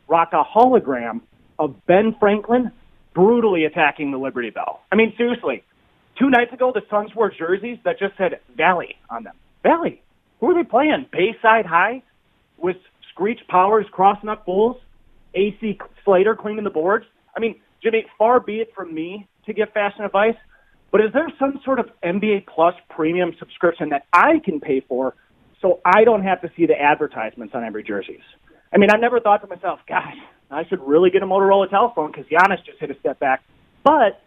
rock a hologram of Ben Franklin brutally attacking the Liberty Bell. I mean, seriously, two nights ago, the Suns wore jerseys that just said Valley on them. Valley. Who are they playing? Bayside High with Screech Powers crossing up fools? AC Slater cleaning the boards? I mean, Jimmy, far be it from me to give fashion advice, but is there some sort of NBA Plus premium subscription that I can pay for so I don't have to see the advertisements on every jerseys? I mean, I never thought to myself, gosh, I should really get a Motorola telephone because Giannis just hit a step back. But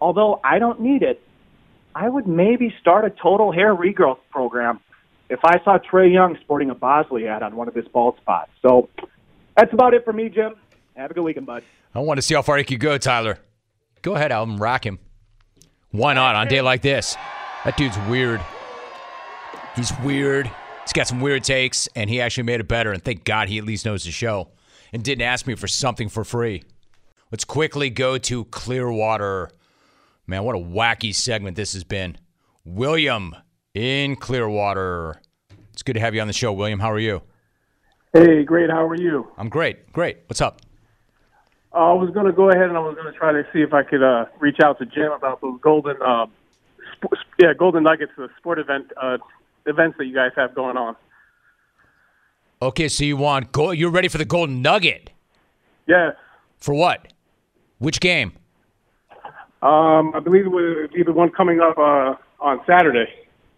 although I don't need it, I would maybe start a total hair regrowth program if I saw Trae Young sporting a Bosley ad on one of his bald spots. So that's about it for me, Jim. Have a good weekend, bud. I want to see how far he could go, Tyler. Go ahead, Alvin, Rock him. Why not on a day like this? That dude's weird. He's weird. He's got some weird takes, and he actually made it better. And thank God he at least knows the show and didn't ask me for something for free. Let's quickly go to Clearwater. Man, what a wacky segment this has been. William in Clearwater. It's good to have you on the show, William. How are you? Hey, great. How are you? I'm great. Great. What's up? Uh, I was going to go ahead and I was going to try to see if I could uh, reach out to Jim about those golden, uh, sp- yeah, golden nuggets, the sport event uh, events that you guys have going on. Okay, so you want gold? You're ready for the golden nugget? Yeah. For what? Which game? Um, I believe it would be the one coming up uh, on Saturday.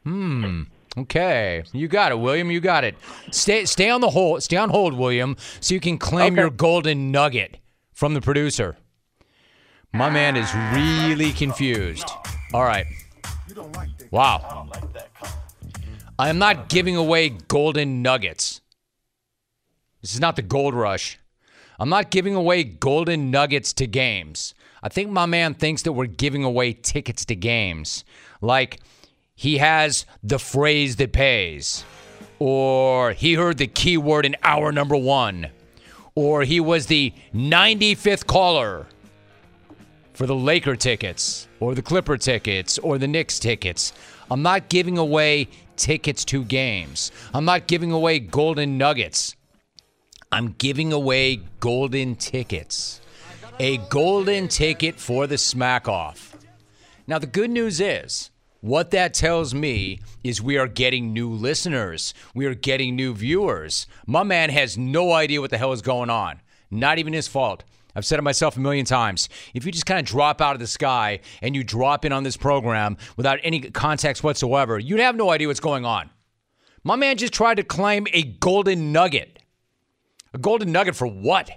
Hmm. Okay, you got it, William. You got it. Stay, stay on the hold. Stay on hold, William, so you can claim Okay. your golden nugget from the producer. My man is really confused. All right. Wow. I am not giving away golden nuggets. This is not the gold rush. I'm not giving away golden nuggets to games. I think my man thinks that we're giving away tickets to games. Like he has the phrase that pays, or he heard the keyword in hour number one, or he was the 95th caller for the Laker tickets, or the Clipper tickets, or the Knicks tickets. I'm not giving away tickets to games. I'm not giving away golden nuggets. I'm giving away golden tickets. A golden ticket for the smack off. Now, the good news is, what that tells me is we are getting new listeners. We are getting new viewers. My man has no idea what the hell is going on. Not even his fault. I've said it myself a million times. If you just kind of drop out of the sky and you drop in on this program without any context whatsoever, you'd have no idea what's going on. My man just tried to claim a golden nugget. A golden nugget for what?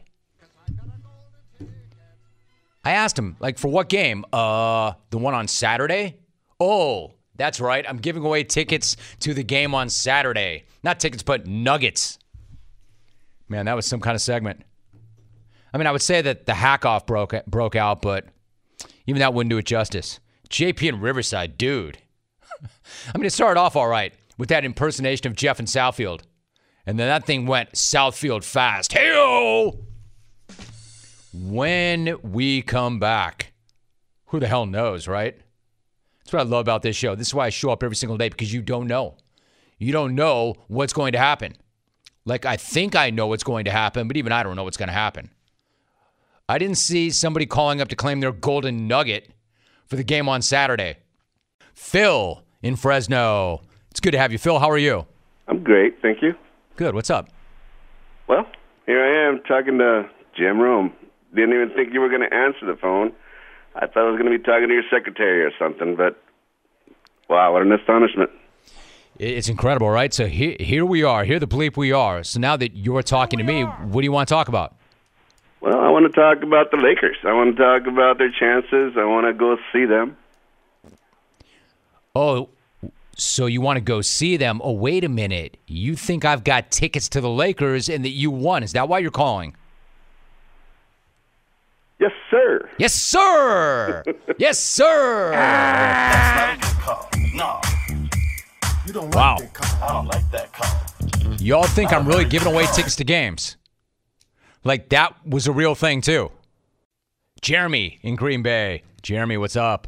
I asked him, like, for what game? Uh, the one on Saturday? Oh, that's right. I'm giving away tickets to the game on Saturday. Not tickets, but nuggets. Man, that was some kind of segment. I mean, I would say that the hack off broke broke out, but even that wouldn't do it justice. JP and Riverside, dude. I mean, it started off all right with that impersonation of Jeff and Southfield. And then that thing went Southfield fast. hey When we come back, who the hell knows, right? That's what I love about this show. This is why I show up every single day because you don't know. You don't know what's going to happen. Like, I think I know what's going to happen, but even I don't know what's going to happen. I didn't see somebody calling up to claim their golden nugget for the game on Saturday. Phil in Fresno. It's good to have you. Phil, how are you? I'm great, thank you. Good. What's up? Well, here I am talking to Jim Rome. Didn't even think you were going to answer the phone. I thought I was going to be talking to your secretary or something, but wow, what an astonishment. It's incredible, right? So here, here we are. Here the bleep we are. So now that you're talking to me, what do you want to talk about? Well, I want to talk about the Lakers. I want to talk about their chances. I want to go see them. Oh, so you want to go see them? Oh, wait a minute. You think I've got tickets to the Lakers and that you won? Is that why you're calling? Yes, sir. Yes, sir. yes, sir. No. Like Wow. I don't like that call. Y'all think I'm really giving away tickets to games? Like that was a real thing too. Jeremy in Green Bay. Jeremy, what's up?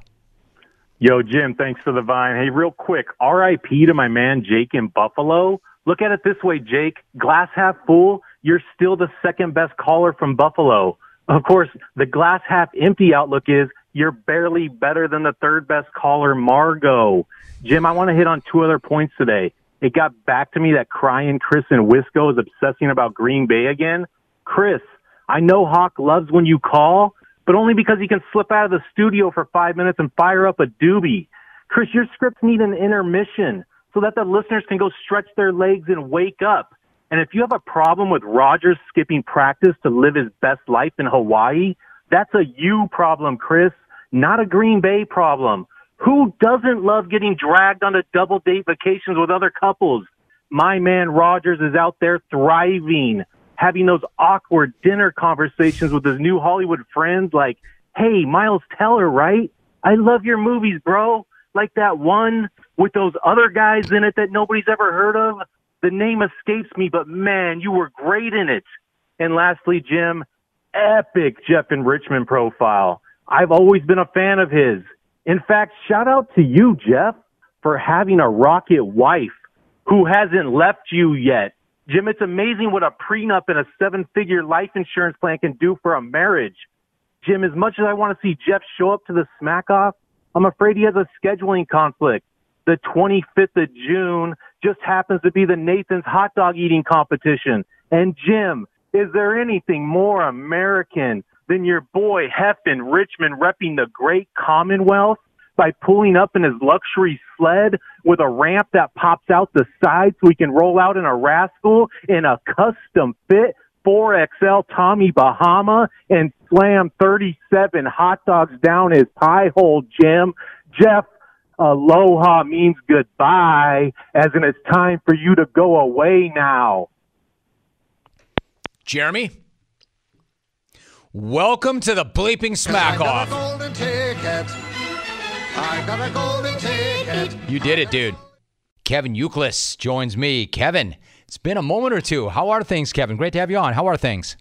Yo, Jim, thanks for the vine. Hey, real quick, RIP to my man Jake in Buffalo. Look at it this way, Jake. Glass half full, you're still the second best caller from Buffalo. Of course, the glass half empty outlook is you're barely better than the third best caller, Margot. Jim, I want to hit on two other points today. It got back to me that crying Chris and Wisco is obsessing about Green Bay again. Chris, I know Hawk loves when you call, but only because he can slip out of the studio for five minutes and fire up a doobie. Chris, your scripts need an intermission so that the listeners can go stretch their legs and wake up. And if you have a problem with Rodgers skipping practice to live his best life in Hawaii, that's a you problem, Chris, not a Green Bay problem. Who doesn't love getting dragged on a double date vacations with other couples? My man Rodgers is out there thriving, having those awkward dinner conversations with his new Hollywood friends like, hey, Miles Teller, right? I love your movies, bro. Like that one with those other guys in it that nobody's ever heard of. The name escapes me, but man, you were great in it. And lastly, Jim, epic Jeff and Richmond profile. I've always been a fan of his. In fact, shout out to you, Jeff, for having a rocket wife who hasn't left you yet. Jim, it's amazing what a prenup and a seven figure life insurance plan can do for a marriage. Jim, as much as I want to see Jeff show up to the smack off, I'm afraid he has a scheduling conflict. The 25th of June just happens to be the Nathan's hot dog eating competition. And Jim, is there anything more American than your boy Hef in Richmond repping the great Commonwealth by pulling up in his luxury sled with a ramp that pops out the side so he can roll out in a rascal in a custom fit 4XL Tommy Bahama and slam 37 hot dogs down his pie hole, Jim. Jeff, aloha means goodbye, as in it's time for you to go away now. Jeremy? Welcome to the bleeping smack off. I got a golden ticket. You did it, dude. Kevin Youkilis joins me. Kevin, it's been a moment or two. How are things, Kevin? Great to have you on. How are things?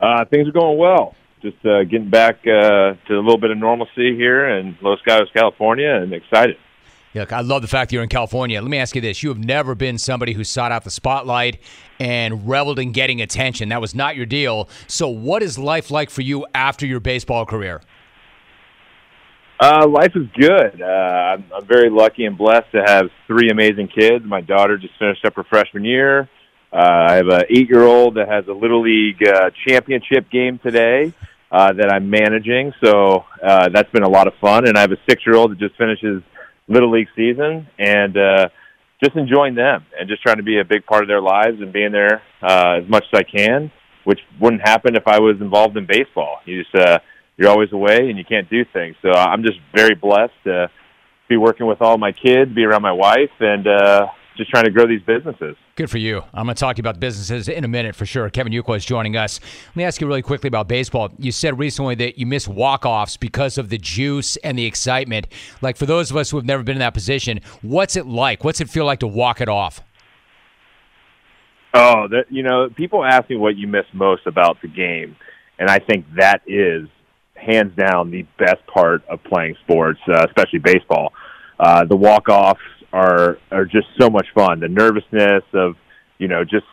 Uh, things are going well. Just uh, getting back uh, to a little bit of normalcy here in Los Gatos, California, and excited. Look, I love the fact that you're in California. Let me ask you this. You have never been somebody who sought out the spotlight and reveled in getting attention. That was not your deal. So, what is life like for you after your baseball career? Uh, life is good. Uh, I'm, I'm very lucky and blessed to have three amazing kids. My daughter just finished up her freshman year. Uh, I have an eight-year-old that has a little league uh, championship game today uh, that I'm managing. So uh, that's been a lot of fun. And I have a six-year-old that just finishes little league season, and uh, just enjoying them and just trying to be a big part of their lives and being there uh, as much as I can, which wouldn't happen if I was involved in baseball. You just uh, you're always away and you can't do things. So I'm just very blessed to be working with all my kids, be around my wife, and uh, just trying to grow these businesses. Good for you. I'm going to talk to you about businesses in a minute for sure. Kevin Youkilis is joining us. Let me ask you really quickly about baseball. You said recently that you miss walk-offs because of the juice and the excitement. Like for those of us who have never been in that position, what's it like? What's it feel like to walk it off? Oh, that you know, people ask me what you miss most about the game, and I think that is hands down the best part of playing sports, uh, especially baseball. Uh, the walk-offs are are just so much fun. The nervousness of you know just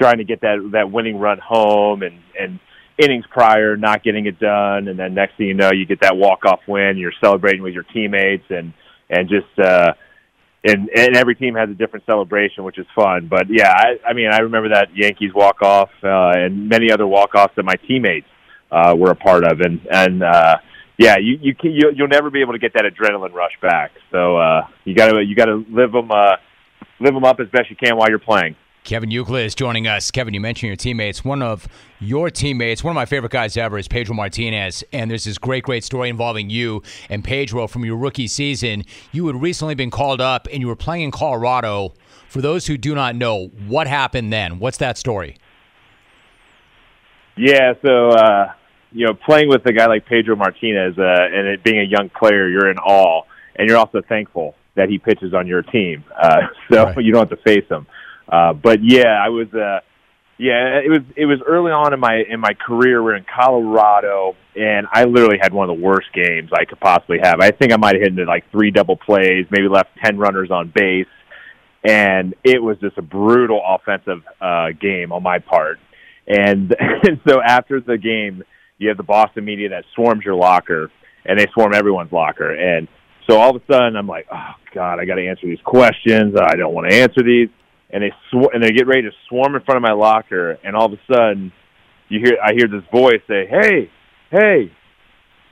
trying to get that that winning run home and and innings prior not getting it done, and then next thing you know, you get that walk-off win. You're celebrating with your teammates and and just. uh and and every team has a different celebration, which is fun. But yeah, I, I mean, I remember that Yankees walk off uh, and many other walk offs that my teammates uh, were a part of, and and uh, yeah, you you can, you you'll never be able to get that adrenaline rush back. So uh, you got to you got to live them uh, live them up as best you can while you're playing. Kevin Youkilis is joining us. Kevin, you mentioned your teammates. One of your teammates, one of my favorite guys ever, is Pedro Martinez. And there's this great, great story involving you and Pedro from your rookie season. You had recently been called up and you were playing in Colorado. For those who do not know, what happened then? What's that story? Yeah, so uh, you know, playing with a guy like Pedro Martinez uh, and it being a young player, you're in awe, and you're also thankful that he pitches on your team, uh, so right. you don't have to face him. Uh, but yeah, I was. Uh, yeah, it was it was early on in my in my career. We're in Colorado, and I literally had one of the worst games I could possibly have. I think I might have hit into like three double plays, maybe left ten runners on base, and it was just a brutal offensive uh, game on my part. And, and so after the game, you have the Boston media that swarms your locker, and they swarm everyone's locker. And so all of a sudden, I'm like, oh God, I got to answer these questions. I don't want to answer these. And they sw- and they get ready to swarm in front of my locker, and all of a sudden, you hear I hear this voice say, "Hey, hey!"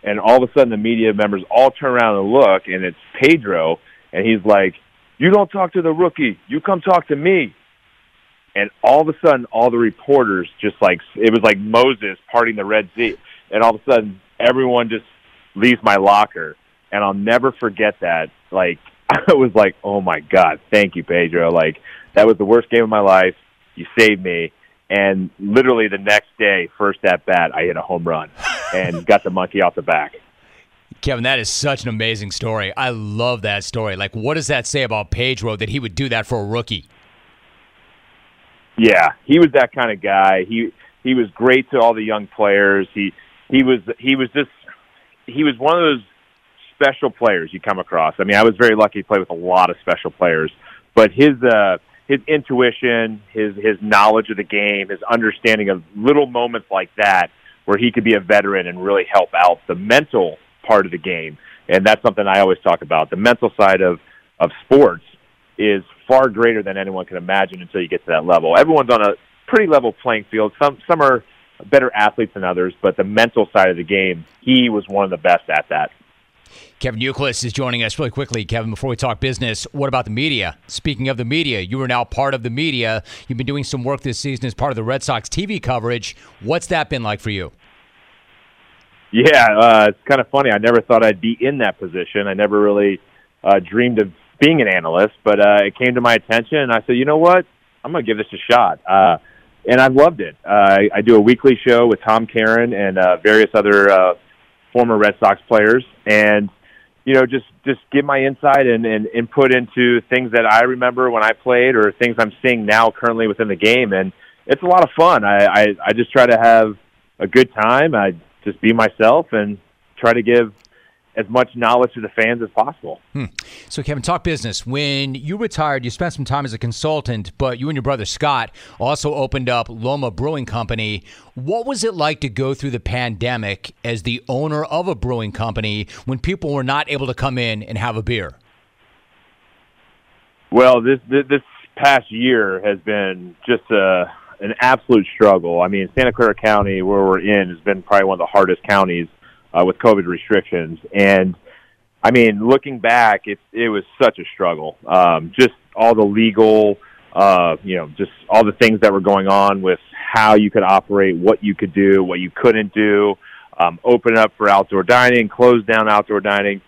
And all of a sudden, the media members all turn around and look, and it's Pedro, and he's like, "You don't talk to the rookie. You come talk to me." And all of a sudden all the reporters just like it was like Moses parting the Red Sea. And all of a sudden everyone just leaves my locker. And I'll never forget that. Like I was like oh my god thank you Pedro. Like that was the worst game of my life. You saved me. And literally the next day first at bat I hit a home run and got the monkey off the back. Kevin, that is such an amazing story. I love that story. Like, what does that say about Pedro that he would do that for a rookie? Yeah, he was that kind of guy. He he was great to all the young players. He he was he was just he was one of those special players you come across. I mean, I was very lucky to play with a lot of special players, but his uh his intuition, his his knowledge of the game, his understanding of little moments like that where he could be a veteran and really help out the mental part of the game. And that's something I always talk about. The mental side of of sports is far greater than anyone can imagine until you get to that level. Everyone's on a pretty level playing field. Some some are better athletes than others, but the mental side of the game, he was one of the best at that. Kevin Youkilis is joining us really quickly. Kevin, before we talk business, what about the media? Speaking of the media, you are now part of the media. You've been doing some work this season as part of the Red Sox TV coverage. What's that been like for you? Yeah, uh, it's kind of funny. I never thought I'd be in that position. I never really uh, dreamed of being an analyst, but uh, it came to my attention, and I said, you know what, I'm going to give this a shot. Uh, and I've loved it. Uh, I, I do a weekly show with Tom Caron and uh, various other uh, former Red Sox players, and you know, just just give my insight and, and input into things that I remember when I played, or things I'm seeing now currently within the game, and it's a lot of fun. I I, I just try to have a good time. I just be myself and try to give as much knowledge to the fans as possible. Hmm. So, Kevin, talk business. When you retired, you spent some time as a consultant, but you and your brother Scott also opened up Loma Brewing Company. What was it like to go through the pandemic as the owner of a brewing company when people were not able to come in and have a beer? Well, this this past year has been just a an absolute struggle. I mean, Santa Clara County, where we're in, has been probably one of the hardest counties uh, with COVID restrictions. And I mean, looking back, it it was such a struggle. Um, just all the legal, uh, you know, just all the things that were going on with how you could operate, what you could do, what you couldn't do, um, open up for outdoor dining, close down outdoor dining.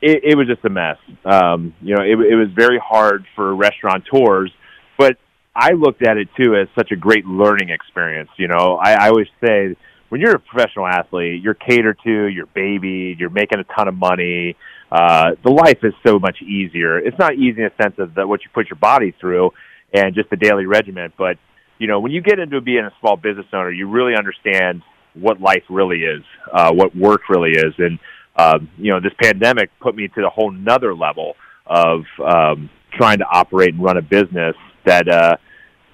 It, it was just a mess. Um, you know, it, it was very hard for restaurateurs, but I looked at it too as such a great learning experience. You know, I, I always say when you're a professional athlete, you're catered to, you're babied, you're making a ton of money. Uh, the life is so much easier. It's not easy in the sense of the, what you put your body through and just the daily regiment, but you know, when you get into being a small business owner, you really understand what life really is, uh, what work really is, and um, you know, this pandemic put me to a whole nother level of um, trying to operate and run a business that uh,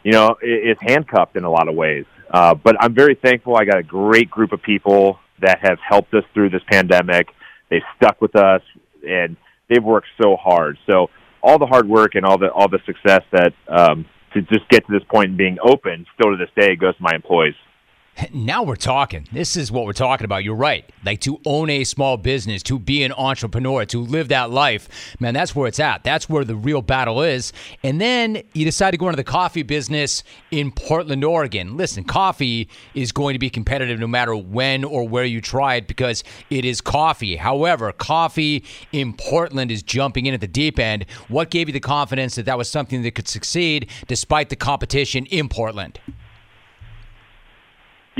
you know is handcuffed in a lot of ways. Uh, but I'm very thankful. I got a great group of people that have helped us through this pandemic. They've stuck with us, and they've worked so hard. So all the hard work and all the all the success that um, to just get to this point and being open still to this day goes to my employees. Now we're talking. This is what we're talking about. You're right. Like to own a small business, to be an entrepreneur, to live that life, man, that's where it's at. That's where the real battle is. And then you decide to go into the coffee business in Portland, Oregon. Listen, coffee is going to be competitive no matter when or where you try it because it is coffee. However, coffee in Portland is jumping in at the deep end. What gave you the confidence that that was something that could succeed despite the competition in Portland?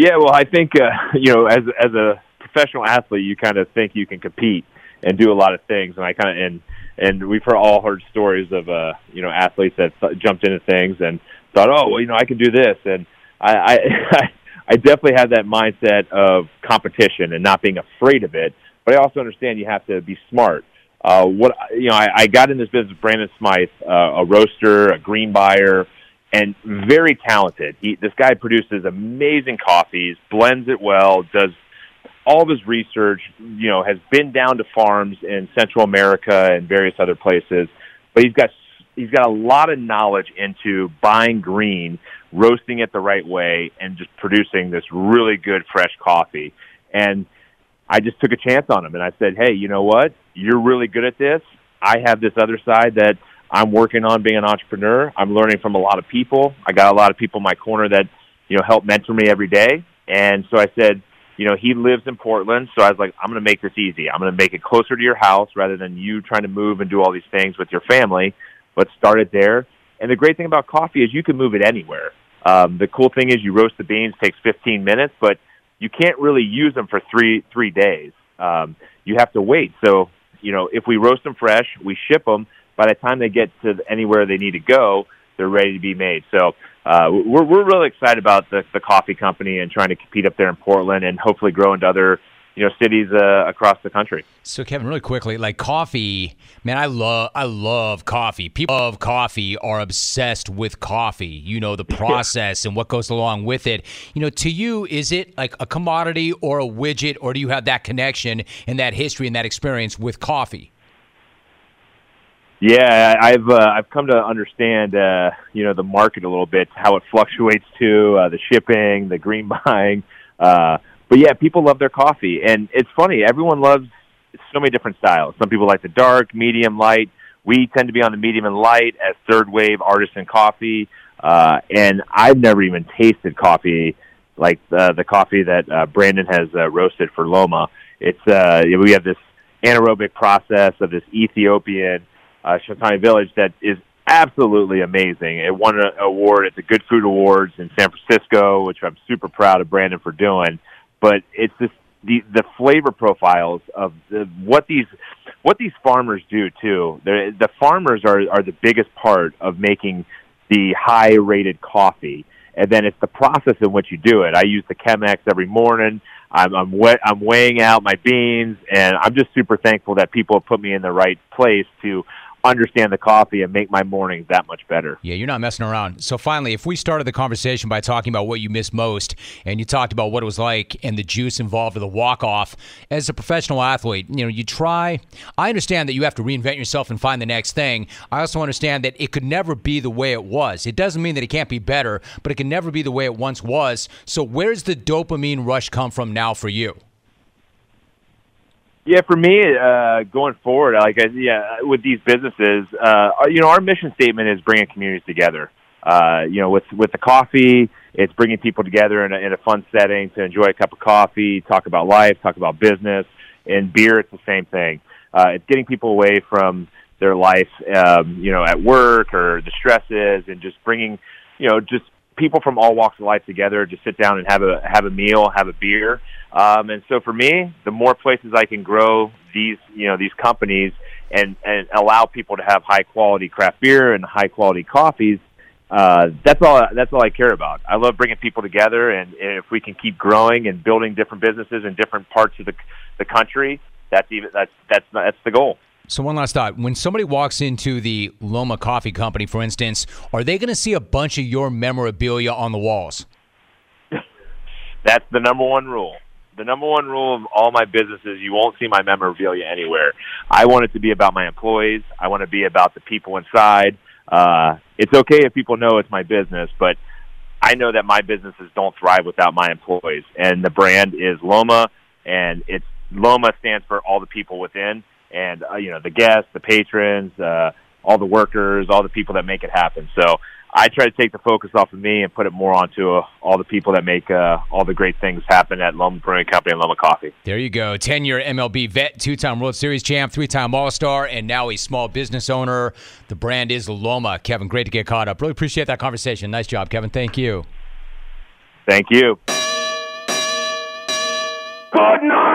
Yeah, well, I think uh, you know, as as a professional athlete, you kind of think you can compete and do a lot of things, and I kind of and and we've all heard stories of uh, you know athletes that th- jumped into things and thought, oh, well, you know, I can do this, and I I, I definitely have that mindset of competition and not being afraid of it, but I also understand you have to be smart. Uh, what you know, I, I got in this business Brandon Smythe, uh, a roaster, a green buyer, and very talented. He, this guy produces amazing coffees, blends it well, does all of his research. You know, has been down to farms in Central America and various other places, but he's got he's got a lot of knowledge into buying green, roasting it the right way, and just producing this really good fresh coffee. And I just took a chance on him, and I said, "Hey, you know what? You're really good at this. I have this other side that." I'm working on being an entrepreneur. I'm learning from a lot of people. I got a lot of people in my corner that, you know, help mentor me every day. And so I said, you know, he lives in Portland, so I was like, I'm going to make this easy. I'm going to make it closer to your house rather than you trying to move and do all these things with your family. Let's start it there. And the great thing about coffee is you can move it anywhere. Um, the cool thing is you roast the beans takes 15 minutes, but you can't really use them for three three days. Um, you have to wait. So you know, if we roast them fresh, we ship them by the time they get to anywhere they need to go, they're ready to be made. So uh, we're we're really excited about the the coffee company and trying to compete up there in Portland and hopefully grow into other you know cities uh, across the country. So Kevin, really quickly, like coffee, man, I love I love coffee. People love coffee are obsessed with coffee. You know the process and what goes along with it. You know, to you, is it like a commodity or a widget, or do you have that connection and that history and that experience with coffee? Yeah, I've uh, I've come to understand uh, you know the market a little bit, how it fluctuates to uh, the shipping, the green buying. Uh, but yeah, people love their coffee, and it's funny. Everyone loves so many different styles. Some people like the dark, medium, light. We tend to be on the medium and light as third wave artisan coffee. Uh, and I've never even tasted coffee like the the coffee that uh, Brandon has uh, roasted for Loma. It's uh, we have this anaerobic process of this Ethiopian uh, Village that is absolutely amazing. It won an award at the Good Food Awards in San Francisco, which I'm super proud of Brandon for doing. But it's this the the flavor profiles of the, what these what these farmers do too. The the farmers are are the biggest part of making the high rated coffee, and then it's the process in which you do it. I use the Chemex every morning. I'm I'm, I'm weighing out my beans, and I'm just super thankful that people have put me in the right place to understand the coffee and make my mornings that much better. Yeah, you're not messing around. So finally, if we started the conversation by talking about what you miss most, and you talked about what it was like and the juice involved with the walk off, as a professional athlete, you know, you try. I understand that you have to reinvent yourself and find the next thing. I also understand that it could never be the way it was. It doesn't mean that it can't be better, but it can never be the way it once was. So where's the dopamine rush come from now for you? Yeah, for me, uh, going forward, like I, yeah, with these businesses, uh, you know, our mission statement is bringing communities together. Uh, you know, with with the coffee, it's bringing people together in a, in a fun setting to enjoy a cup of coffee, talk about life, talk about business. And beer, it's the same thing. Uh, it's getting people away from their life, um, you know, at work or the stresses, and just bringing, you know, just people from all walks of life together to sit down and have a have a meal, have a beer. Um, and so for me, the more places I can grow these, you know, these companies and and allow people to have high quality craft beer and high quality coffees, uh, that's all. That's all I care about. I love bringing people together, and, and if we can keep growing and building different businesses in different parts of the the country, that's even that's that's that's the goal. So one last thought: when somebody walks into the Loma Coffee Company, for instance, are they going to see a bunch of your memorabilia on the walls? That's the number one rule. The number one rule of all my businesses: you won't see my memorabilia anywhere. I want it to be about my employees. I want to be about the people inside. Uh, it's okay if people know it's my business, but I know that my businesses don't thrive without my employees, and the brand is Loma, and it's Loma stands for all the people within, and uh, you know the guests, the patrons, uh, all the workers, all the people that make it happen. So I try to take the focus off of me and put it more onto uh, all the people that make uh, all the great things happen at Loma Brewing Company and Loma Coffee. There you go. 10 year MLB vet, two time World Series champ, three time All Star, and now a small business owner. The brand is Loma. Kevin, great to get caught up. Really appreciate that conversation. Nice job, Kevin. Thank you. Thank you. Good night now.